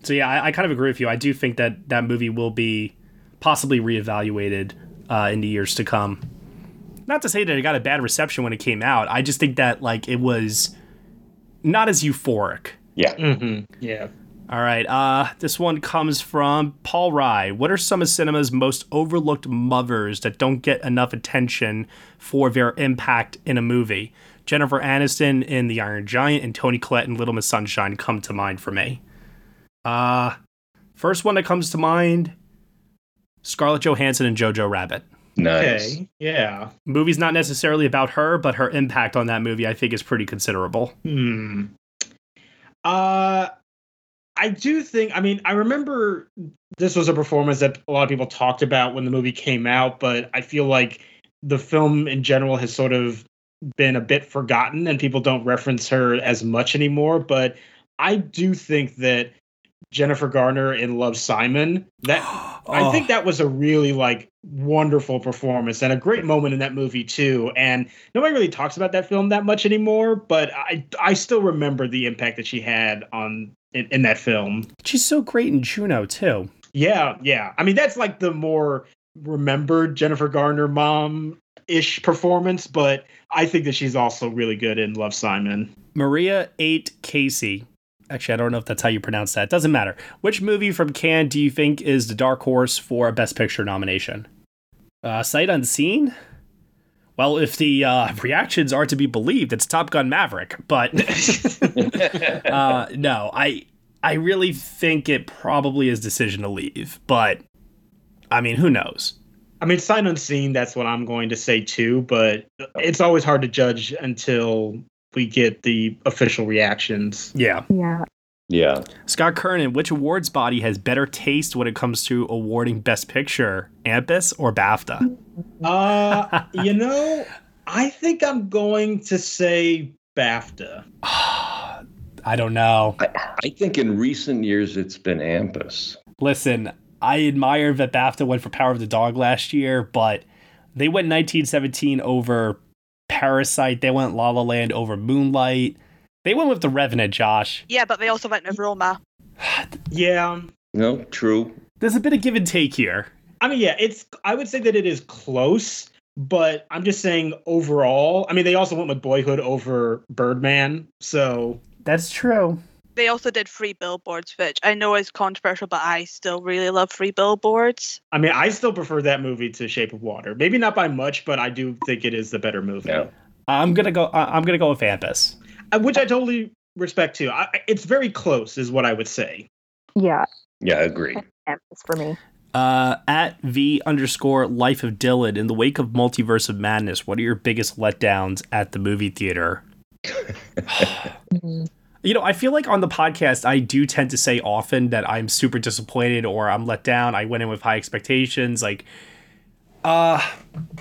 Speaker 3: so yeah, I, I kind of agree with you. I do think that that movie will be possibly reevaluated uh, in the years to come. Not to say that it got a bad reception when it came out. I just think that like it was not as euphoric.
Speaker 21: Yeah.
Speaker 18: Mm-hmm. Yeah.
Speaker 3: All right. Uh, this one comes from Paul Rye. What are some of cinema's most overlooked mothers that don't get enough attention for their impact in a movie? Jennifer Aniston in The Iron Giant and Toni Collette in Little Miss Sunshine come to mind for me. Uh, first one that comes to mind Scarlett Johansson and Jojo Rabbit.
Speaker 21: Nice.
Speaker 18: Okay. Yeah.
Speaker 3: Movie's not necessarily about her, but her impact on that movie I think is pretty considerable.
Speaker 18: Hmm. Uh I do think I mean I remember this was a performance that a lot of people talked about when the movie came out, but I feel like the film in general has sort of been a bit forgotten and people don't reference her as much anymore, but I do think that Jennifer Garner in Love Simon. That I think oh. that was a really like wonderful performance and a great moment in that movie too. And nobody really talks about that film that much anymore, but I I still remember the impact that she had on in, in that film.
Speaker 3: She's so great in Juno too.
Speaker 18: Yeah, yeah. I mean that's like the more remembered Jennifer Garner mom ish performance, but I think that she's also really good in Love Simon.
Speaker 3: Maria 8 Casey. Actually, I don't know if that's how you pronounce that. Doesn't matter. Which movie from Cannes do you think is the dark horse for a Best Picture nomination? Uh, Sight Unseen? Well, if the uh, reactions are to be believed, it's Top Gun Maverick. But uh, no, I I really think it probably is Decision to Leave. But I mean, who knows?
Speaker 18: I mean, Sight Unseen, that's what I'm going to say too, but it's always hard to judge until we get the official reactions.
Speaker 3: Yeah.
Speaker 9: Yeah.
Speaker 21: Yeah.
Speaker 3: Scott Kernan, which awards body has better taste when it comes to awarding Best Picture, AMPAS or BAFTA?
Speaker 18: Uh, you know, I think I'm going to say BAFTA.
Speaker 3: I don't know.
Speaker 21: I, I think in recent years it's been AMPAS.
Speaker 3: Listen, I admire that BAFTA went for Power of the Dog last year, but they went 1917 over Parasite. They went La La Land over Moonlight. They went with The Revenant, Josh.
Speaker 19: Yeah, but they also went with Roma.
Speaker 18: Yeah.
Speaker 21: Um, no, true.
Speaker 3: There's a bit of give and take here.
Speaker 18: I mean, yeah, it's. I would say that it is close, but I'm just saying overall. I mean, they also went with Boyhood over Birdman, so
Speaker 3: that's true.
Speaker 19: They also did Free Billboards, which I know is controversial, but I still really love Free Billboards.
Speaker 18: I mean, I still prefer that movie to Shape of Water. Maybe not by much, but I do think it is the better movie.
Speaker 21: Yeah.
Speaker 3: I'm gonna go. I'm gonna go with AMPAS.
Speaker 18: Uh, which I totally respect too. I, it's very close, is what I would say.
Speaker 9: Yeah.
Speaker 21: Yeah, I agree.
Speaker 9: It's for me.
Speaker 3: Uh, at v underscore life of Dylan. In the wake of Multiverse of Madness, what are your biggest letdowns at the movie theater? you know, I feel like on the podcast, I do tend to say often that I'm super disappointed or I'm let down. I went in with high expectations, like, uh,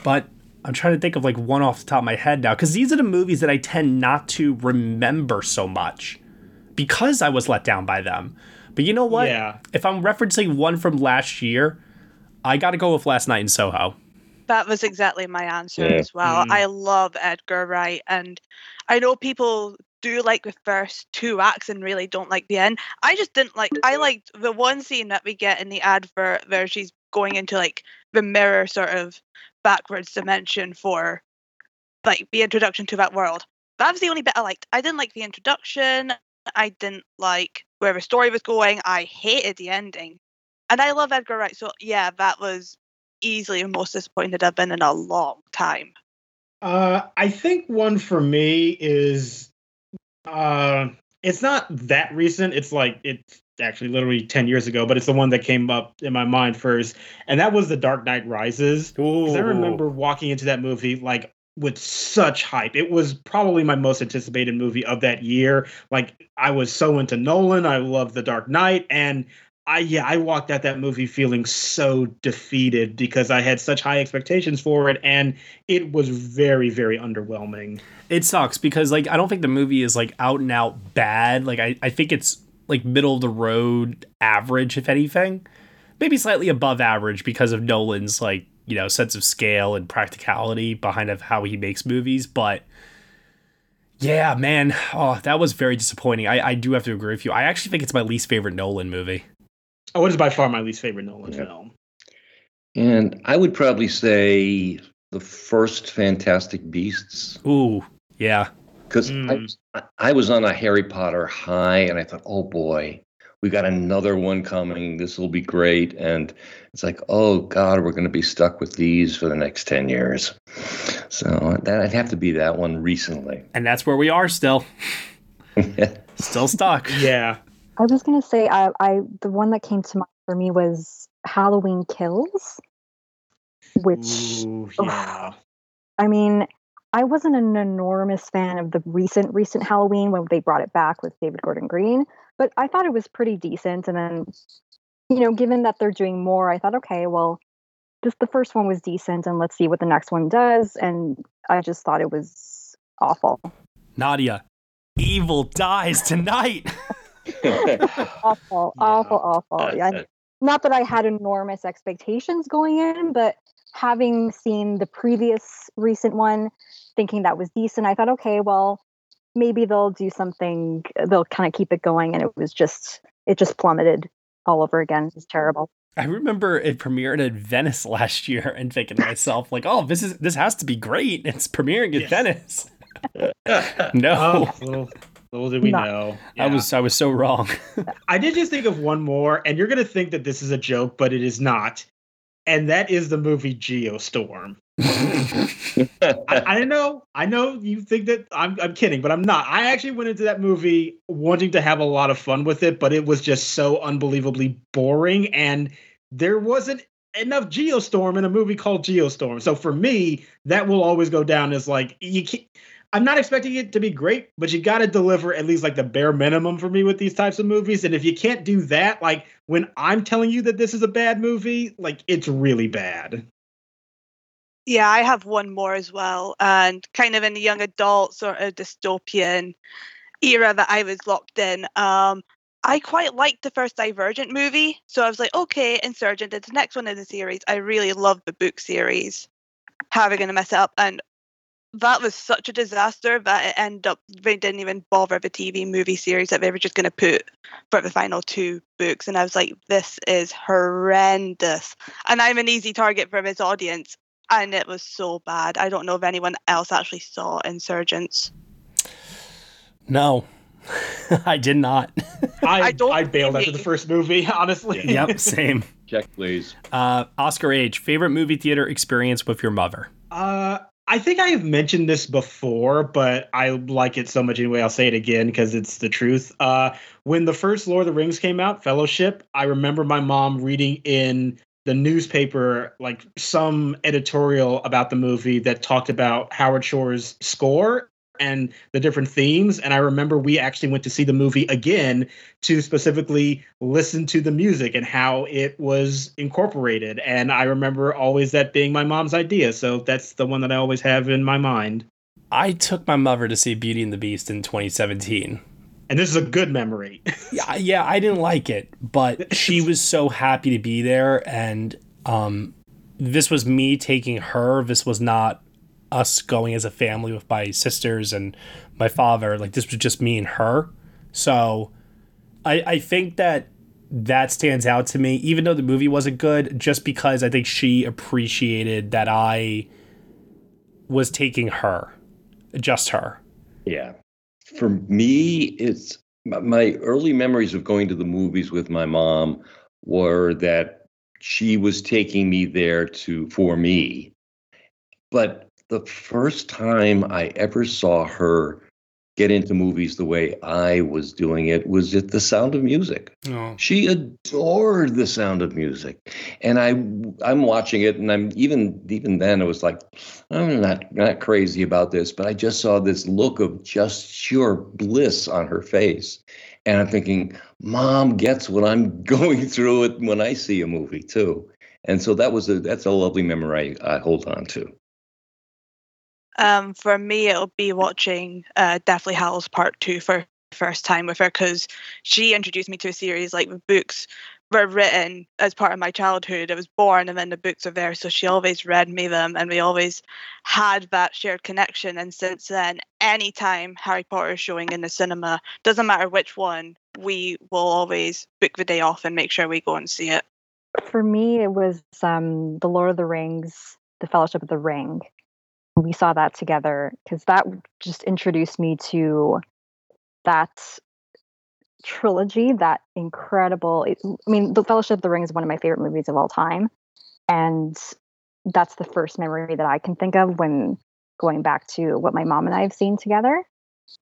Speaker 3: but I'm trying to think of like one off the top of my head now because these are the movies that I tend not to remember so much because I was let down by them. But you know what?
Speaker 18: Yeah.
Speaker 3: If I'm referencing one from last year, I got to go with Last Night in Soho.
Speaker 19: That was exactly my answer
Speaker 21: Yeah.
Speaker 19: as well.
Speaker 18: Mm.
Speaker 19: I love Edgar Wright, and I know people do like the first two acts and really don't like the end. I just didn't like. I liked the one scene that we get in the advert where she's going into like the mirror sort of backwards dimension for like the introduction to that world. That was the only bit I liked. I didn't like the introduction. I didn't like where the story was going. I hated the ending. And I love Edgar Wright. So yeah, that was easily the most disappointed I've been in a long time.
Speaker 18: Uh, I think one for me is, uh, it's not that recent. It's like it's actually literally ten years ago, but it's the one that came up in my mind first, and that was The Dark Knight Rises. 'Cause I remember walking into that movie like with such hype. It was probably my most anticipated movie of that year. Like I was so into Nolan. I loved The Dark Knight, and I yeah, I walked out that movie feeling so defeated because I had such high expectations for it and it was very very underwhelming.
Speaker 3: It sucks because like I don't think the movie is like out and out bad. Like I, I think it's like middle of the road average if anything. Maybe slightly above average because of Nolan's like, you know, sense of scale and practicality behind of how he makes movies, but yeah, man. Oh, that was very disappointing. I, I do have to agree with you. I actually think it's my least favorite Nolan movie.
Speaker 18: Oh, it is by far my least favorite Nolan
Speaker 21: Yeah.
Speaker 18: film.
Speaker 21: And I would probably say the first Fantastic Beasts.
Speaker 3: Ooh, yeah.
Speaker 21: Because
Speaker 18: Mm.
Speaker 21: I, I was on a Harry Potter high and I thought, oh boy, we got another one coming. This will be great. And it's like, oh God, we're going to be stuck with these for the next 10 years. So that I'd have to be that one recently.
Speaker 3: And that's where we are still. still stuck.
Speaker 18: Yeah.
Speaker 9: I was gonna say I, I the one that came to mind for me was Halloween Kills, which
Speaker 18: Ooh,
Speaker 9: ugh. I mean, I wasn't an enormous fan of the recent recent Halloween when they brought it back with David Gordon Green, but I thought it was pretty decent. And then, you know, given that they're doing more, I thought, okay, well, this the first one was decent, and let's see what the next one does. And I just thought it was awful,
Speaker 3: Nadia, evil dies tonight.
Speaker 9: awful, awful, awful. Yeah, not that I had enormous expectations going in, but having seen the previous recent one, thinking that was decent, I thought, okay, well, maybe they'll do something. They'll kind of keep it going, and it was just it just plummeted all over again. It was terrible.
Speaker 3: I remember it premiered at Venice last year and thinking to myself, like, oh, this is this has to be great. It's premiering at Venice. no.
Speaker 18: Oh, little, little did we
Speaker 9: Not-
Speaker 18: know.
Speaker 3: I was I was so wrong.
Speaker 18: I did just think of one more, and you're gonna think that this is a joke, but it is not. And that is the movie Geostorm. I, I know, I know you think that I'm, I'm kidding, but I'm not. I actually went into that movie wanting to have a lot of fun with it, but it was just so unbelievably boring, and there wasn't enough Geostorm in a movie called Geostorm. So for me, that will always go down as like you can't. I'm not expecting it to be great, but you got to deliver at least like the bare minimum for me with these types of movies. And if you can't do that, like when I'm telling you that this is a bad movie, like it's really bad.
Speaker 19: Yeah, I have one more as well, and kind of in the young adult sort of dystopian era that I was locked in. Um, I quite liked the first Divergent movie, so I was like, okay, Insurgent is the next one in the series. I really love the book series. How are we going to mess up? And that was such a disaster that it ended up they didn't even bother the TV movie series that they were just going to put for the final two books. And I was like, this is horrendous. And I'm an easy target for this audience. And it was so bad. I don't know if anyone else actually saw Insurgents.
Speaker 3: no. I did not.
Speaker 18: I
Speaker 19: I don't
Speaker 18: I bailed after the first movie, honestly.
Speaker 3: yep, same.
Speaker 21: Check, please.
Speaker 3: Uh, Oscar Age, favorite movie theater experience with your mother.
Speaker 18: Uh, I think I have mentioned this before, but I like it so much anyway. I'll say it again because it's the truth. Uh, when the first Lord of the Rings came out, Fellowship, I remember my mom reading in the newspaper like some editorial about the movie that talked about Howard Shore's score and the different themes. And I remember we actually went to see the movie again to specifically listen to the music and how it was incorporated. And I remember always that being my mom's idea. So that's the one that I always have in my mind.
Speaker 3: I took my mother to see Beauty and the Beast in 2017.
Speaker 18: And this is a good memory.
Speaker 3: yeah, yeah, I didn't like it, but she was so happy to be there, and um, this was me taking her. This was not us going as a family with my sisters and my father. Like this was just me and her. So, I I think that that stands out to me, even though the movie wasn't good, just because I think she appreciated that I was taking her, just her.
Speaker 21: Yeah. For me, it's my- early memories of going to the movies with my mom were that she was taking me there to for me. But the first time I ever saw her get into movies the way I was doing it was at The Sound of Music.
Speaker 3: Oh.
Speaker 21: She adored The Sound of Music, and I I'm watching it, and I'm even even then it was like I'm not not crazy about this, but I just saw this look of just pure bliss on her face, And I'm thinking, mom gets what I'm going through it when I see a movie too. And so that was a that's a lovely memory I, I hold on to.
Speaker 19: Um, for me, it'll be watching uh, Deathly Hallows Part Two for first time with her because she introduced me to a series like the books were written as part of my childhood. I was born and then the books are there, so she always read me them, and we always had that shared connection. And since then, anytime Harry Potter is showing in the cinema, doesn't matter which one, we will always book the day off and make sure we go and see it.
Speaker 9: For me, it was um, The Lord of the Rings, The Fellowship of the Ring. We saw that together because that just introduced me to that trilogy, that incredible. I mean, The Fellowship of the Ring is one of my favorite movies of all time. And that's the first memory that I can think of when going back to what my mom and I have seen together.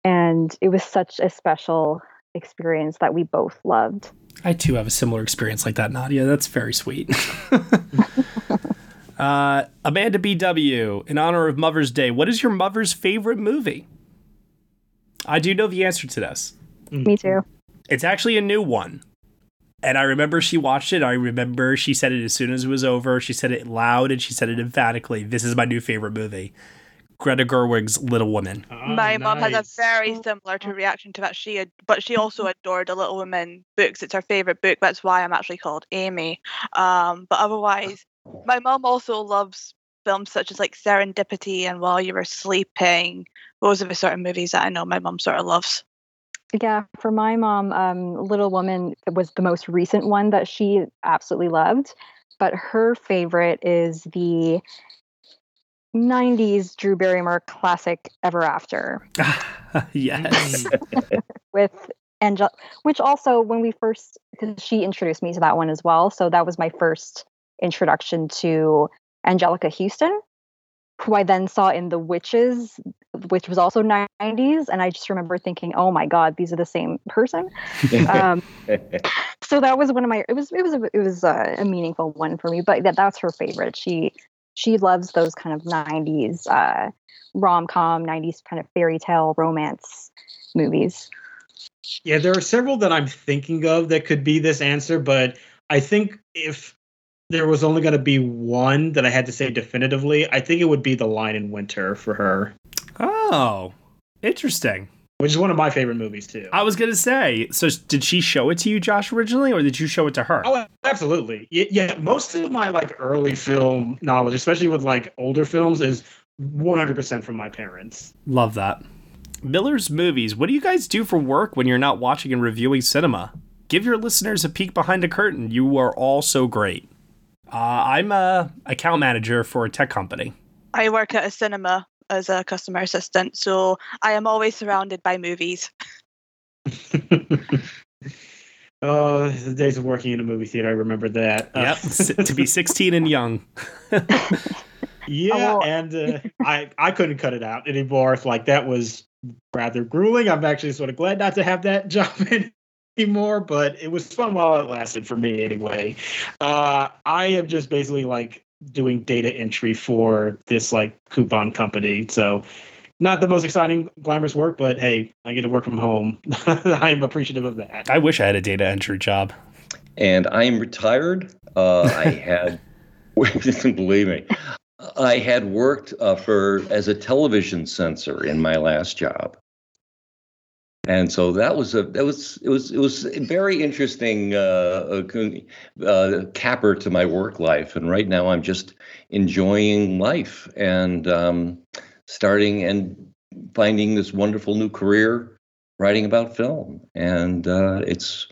Speaker 9: And it was such a special experience that we both loved.
Speaker 3: I too have a similar experience like that, Nadia. That's very sweet. uh, Amanda BW, in honor of Mother's Day, what is your mother's favorite movie? I do know the answer to this.
Speaker 9: Me too.
Speaker 3: It's actually a new one. And I remember she watched it. I remember she said it as soon as it was over. She said it loud and she said it emphatically. This is my new favorite movie. Greta Gerwig's Little Women.
Speaker 19: my mom has a very similar to reaction to that. She, ad- but she also adored the Little Women books. It's her favorite book. That's why I'm actually called Amy. Um, but otherwise, my mom also loves films such as like Serendipity and While You Were Sleeping. Those are the sort of movies that I know my mom sort of loves.
Speaker 9: Yeah, for my mom, um, Little Woman was the most recent one that she absolutely loved. But her favorite is the 90s Drew Barrymore classic Ever After
Speaker 3: yes.
Speaker 9: with Angel, which also, when we first, because she introduced me to that one as well. So that was my first introduction to Anjelica Huston, who I then saw in The Witches, which was also 90s. And I just remember thinking, oh my God, these are the same person. um, so that was one of my, it was, it was, a, it was a, a meaningful one for me, but that, that's her favorite. She, she loves those kind of 90s uh, rom-com 90s kind of fairy tale romance movies
Speaker 18: Yeah, there are several that I'm thinking of that could be this answer, but I think if there was only going to be one that I had to say definitively, I think it would be The Lion in Winter for her,
Speaker 3: Oh, interesting.
Speaker 18: which is one of my favorite movies too.
Speaker 3: I was gonna say. So, did she show it to you, Josh, originally, or did you show it to her?
Speaker 18: Oh, absolutely. Yeah, yeah, most of my like early film knowledge, especially with like older films, is 100% from my parents.
Speaker 3: Love that. Miller's movies. What do you guys do for work when you're not watching and reviewing cinema? Give your listeners a peek behind the curtain. You are all so great. Uh, I'm a account manager for a tech company.
Speaker 19: I work at a cinema as a customer assistant, so I am always surrounded by movies.
Speaker 18: Oh, the days of working in a movie theater, I remember that. Uh,
Speaker 3: Yep, s- to be 16 and young.
Speaker 18: Yeah, and uh, I I couldn't cut it out anymore. Like that was rather grueling. I'm actually sort of glad not to have that job anymore, but it was fun while it lasted for me anyway. Uh, I am just basically like doing data entry for this like coupon company, so not the most exciting, glamorous work, but hey, I get to work from home. I'm appreciative of that.
Speaker 3: I wish I had a data entry job.
Speaker 21: and I am retired. Uh, I had, believe me, I had worked uh, for as a television censor in my last job, and so that was a that was it was it was a very interesting uh, uh, capper to my work life. And right now, I'm just enjoying life and um, starting and finding this wonderful new career writing about film, and uh, it's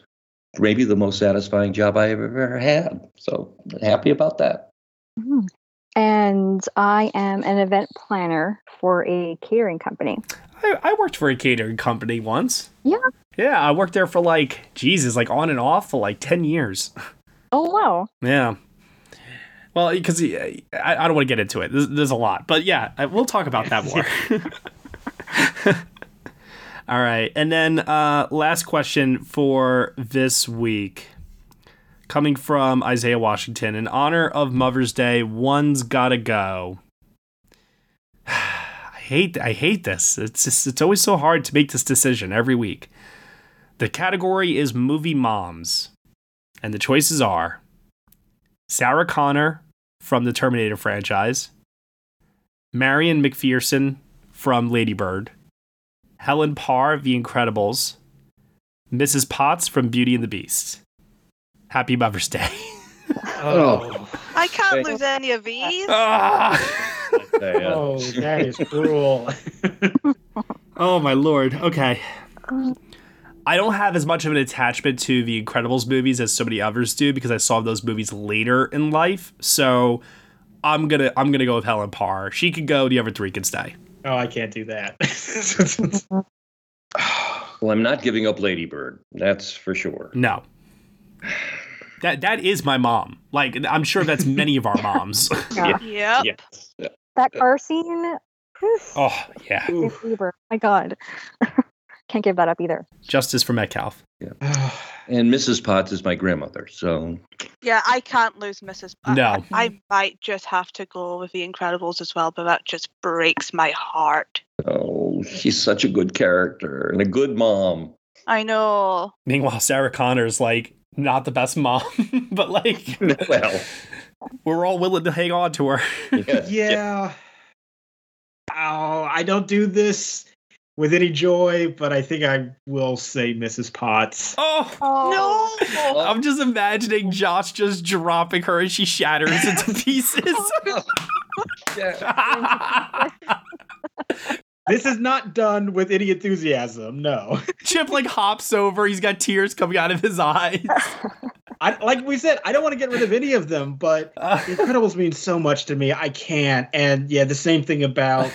Speaker 21: maybe the most satisfying job I have ever had. So happy about that.
Speaker 9: Mhm. and i am an event planner for a catering company
Speaker 3: I, I worked for a catering company once.
Speaker 9: yeah
Speaker 3: Yeah, I worked there for like, Jesus, like on and off for like 10 years.
Speaker 9: oh wow
Speaker 3: Yeah. Well, because I, I don't want to get into it. There's, there's a lot. But yeah, I- we'll talk about that more. All right. And then uh, last question for this week. Coming from Isaiah Washington. In honor of Mother's Day, one's gotta go. I hate I hate this. It's just it's always so hard to make this decision every week. The category is movie moms. And the choices are Sarah Connor from the Terminator franchise, Marion McPherson from Ladybird, Helen Parr of The Incredibles, Mrs. Potts from Beauty and the Beast. Happy Mother's Day.
Speaker 18: Oh,
Speaker 19: I can't lose any of these.
Speaker 3: Ah.
Speaker 18: Oh, that is cruel.
Speaker 3: Oh my lord. Okay. I don't have as much of an attachment to the Incredibles movies as so many others do because I saw those movies later in life. So I'm gonna I'm gonna go with Helen Parr. She can go. The other three can stay.
Speaker 18: Oh, I can't do that.
Speaker 21: Well, I'm not giving up Ladybird. That's for sure.
Speaker 3: No. That that is my mom. Like I'm sure that's many of our moms.
Speaker 9: Yeah.
Speaker 19: Yep.
Speaker 9: That uh, car scene.
Speaker 3: oh yeah.
Speaker 9: is Uber. My God. Can't give that up either.
Speaker 3: Justice for Metcalf.
Speaker 21: And Mrs. Potts is my grandmother, so
Speaker 19: Yeah, I can't lose Mrs. Potts.
Speaker 3: No.
Speaker 19: I, I might just have to go with The Incredibles as well, but that just breaks my heart.
Speaker 21: oh, she's such a good character and a good mom.
Speaker 19: I know.
Speaker 3: Meanwhile, Sarah Connor's like not the best mom, but like
Speaker 21: well,
Speaker 3: we're all willing to hang on to her.
Speaker 18: yeah. Oh, I don't do this with any joy, but I think I will say Mrs. Potts.
Speaker 3: Oh, oh. no! Oh. I'm just imagining Josh just dropping her and she shatters into pieces.
Speaker 18: This is not done with any enthusiasm. No.
Speaker 3: Chip like hops over. He's got tears coming out of his eyes.
Speaker 18: I, like we said, I don't want to get rid of any of them, but uh. The Incredibles means so much to me. I can't. And yeah, the same thing about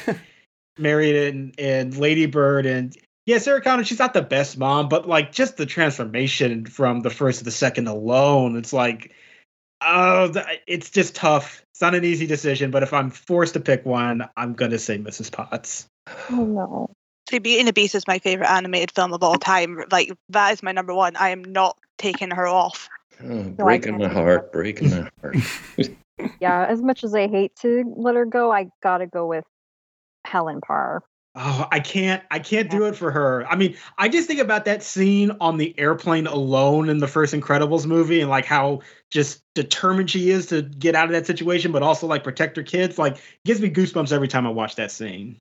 Speaker 18: Marion and, and Lady Bird and yeah, Sarah Connor. She's not the best mom, but like just the transformation from the first to the second alone, it's like, oh, it's just tough. It's not an easy decision, but if I'm forced to pick one, I'm gonna say Mrs. Potts.
Speaker 9: Oh no.
Speaker 19: See, Beauty and the Beast is my favorite animated film of all time. Like that is my number one. I am not taking her off.
Speaker 21: Oh, breaking my heart, breaking my heart.
Speaker 9: Yeah, as much as I hate to let her go, I gotta go with Helen Parr.
Speaker 18: Oh, I can't I can't do it for her. I mean, I just think about that scene on the airplane alone in the first Incredibles movie and like how just determined she is to get out of that situation, but also like protect her kids. Like gives me goosebumps every time I watch that scene.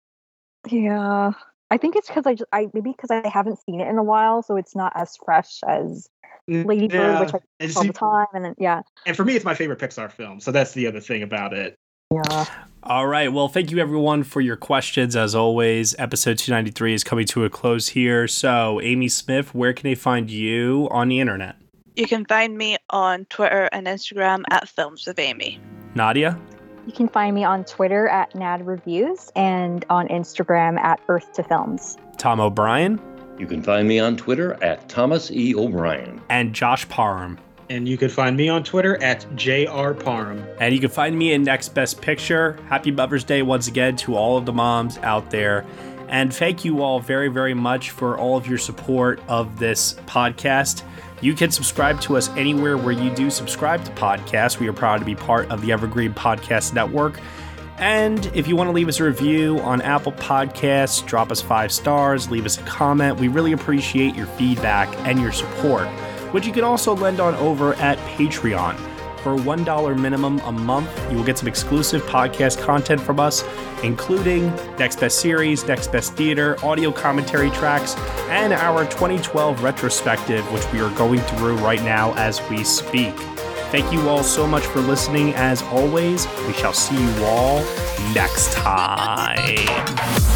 Speaker 9: Yeah. I think it's because I just I maybe because I haven't seen it in a while, so it's not as fresh as Lady Bird, which I
Speaker 18: and
Speaker 9: see all the time. And then yeah.
Speaker 18: And for me, it's my favorite Pixar film. So that's the other thing about it.
Speaker 9: Yeah.
Speaker 3: All right. Well, thank you everyone for your questions. As always, episode 293 is coming to a close here. So, Amy Smith, where can they find you on the internet?
Speaker 19: You can find me on Twitter and Instagram at Films with Amy.
Speaker 3: Nadia?
Speaker 9: You can find me on Twitter at Nad Reviews and on Instagram at Earth to Films.
Speaker 3: Tom O'Brien?
Speaker 21: You can find me on Twitter at Thomas E. O'Brien.
Speaker 3: And Josh Parham.
Speaker 18: And you can find me on Twitter at JR Parham.
Speaker 3: And you can find me in Next Best Picture. Happy Mother's Day once again to all of the moms out there. And thank you all very, very much for all of your support of this podcast. You can subscribe to us anywhere where you do subscribe to podcasts. We are proud to be part of the Evergreen Podcast Network. And if you want to leave us a review on Apple Podcasts, drop us five stars, leave us a comment. We really appreciate your feedback and your support, which you can also lend on over at Patreon. For $1 minimum a month, you will get some exclusive podcast content from us, including Next Best Series, Next Best Theater, audio commentary tracks, and our 2012 retrospective, which we are going through right now as we speak. Thank you all so much for listening. As always, we shall see you all next time.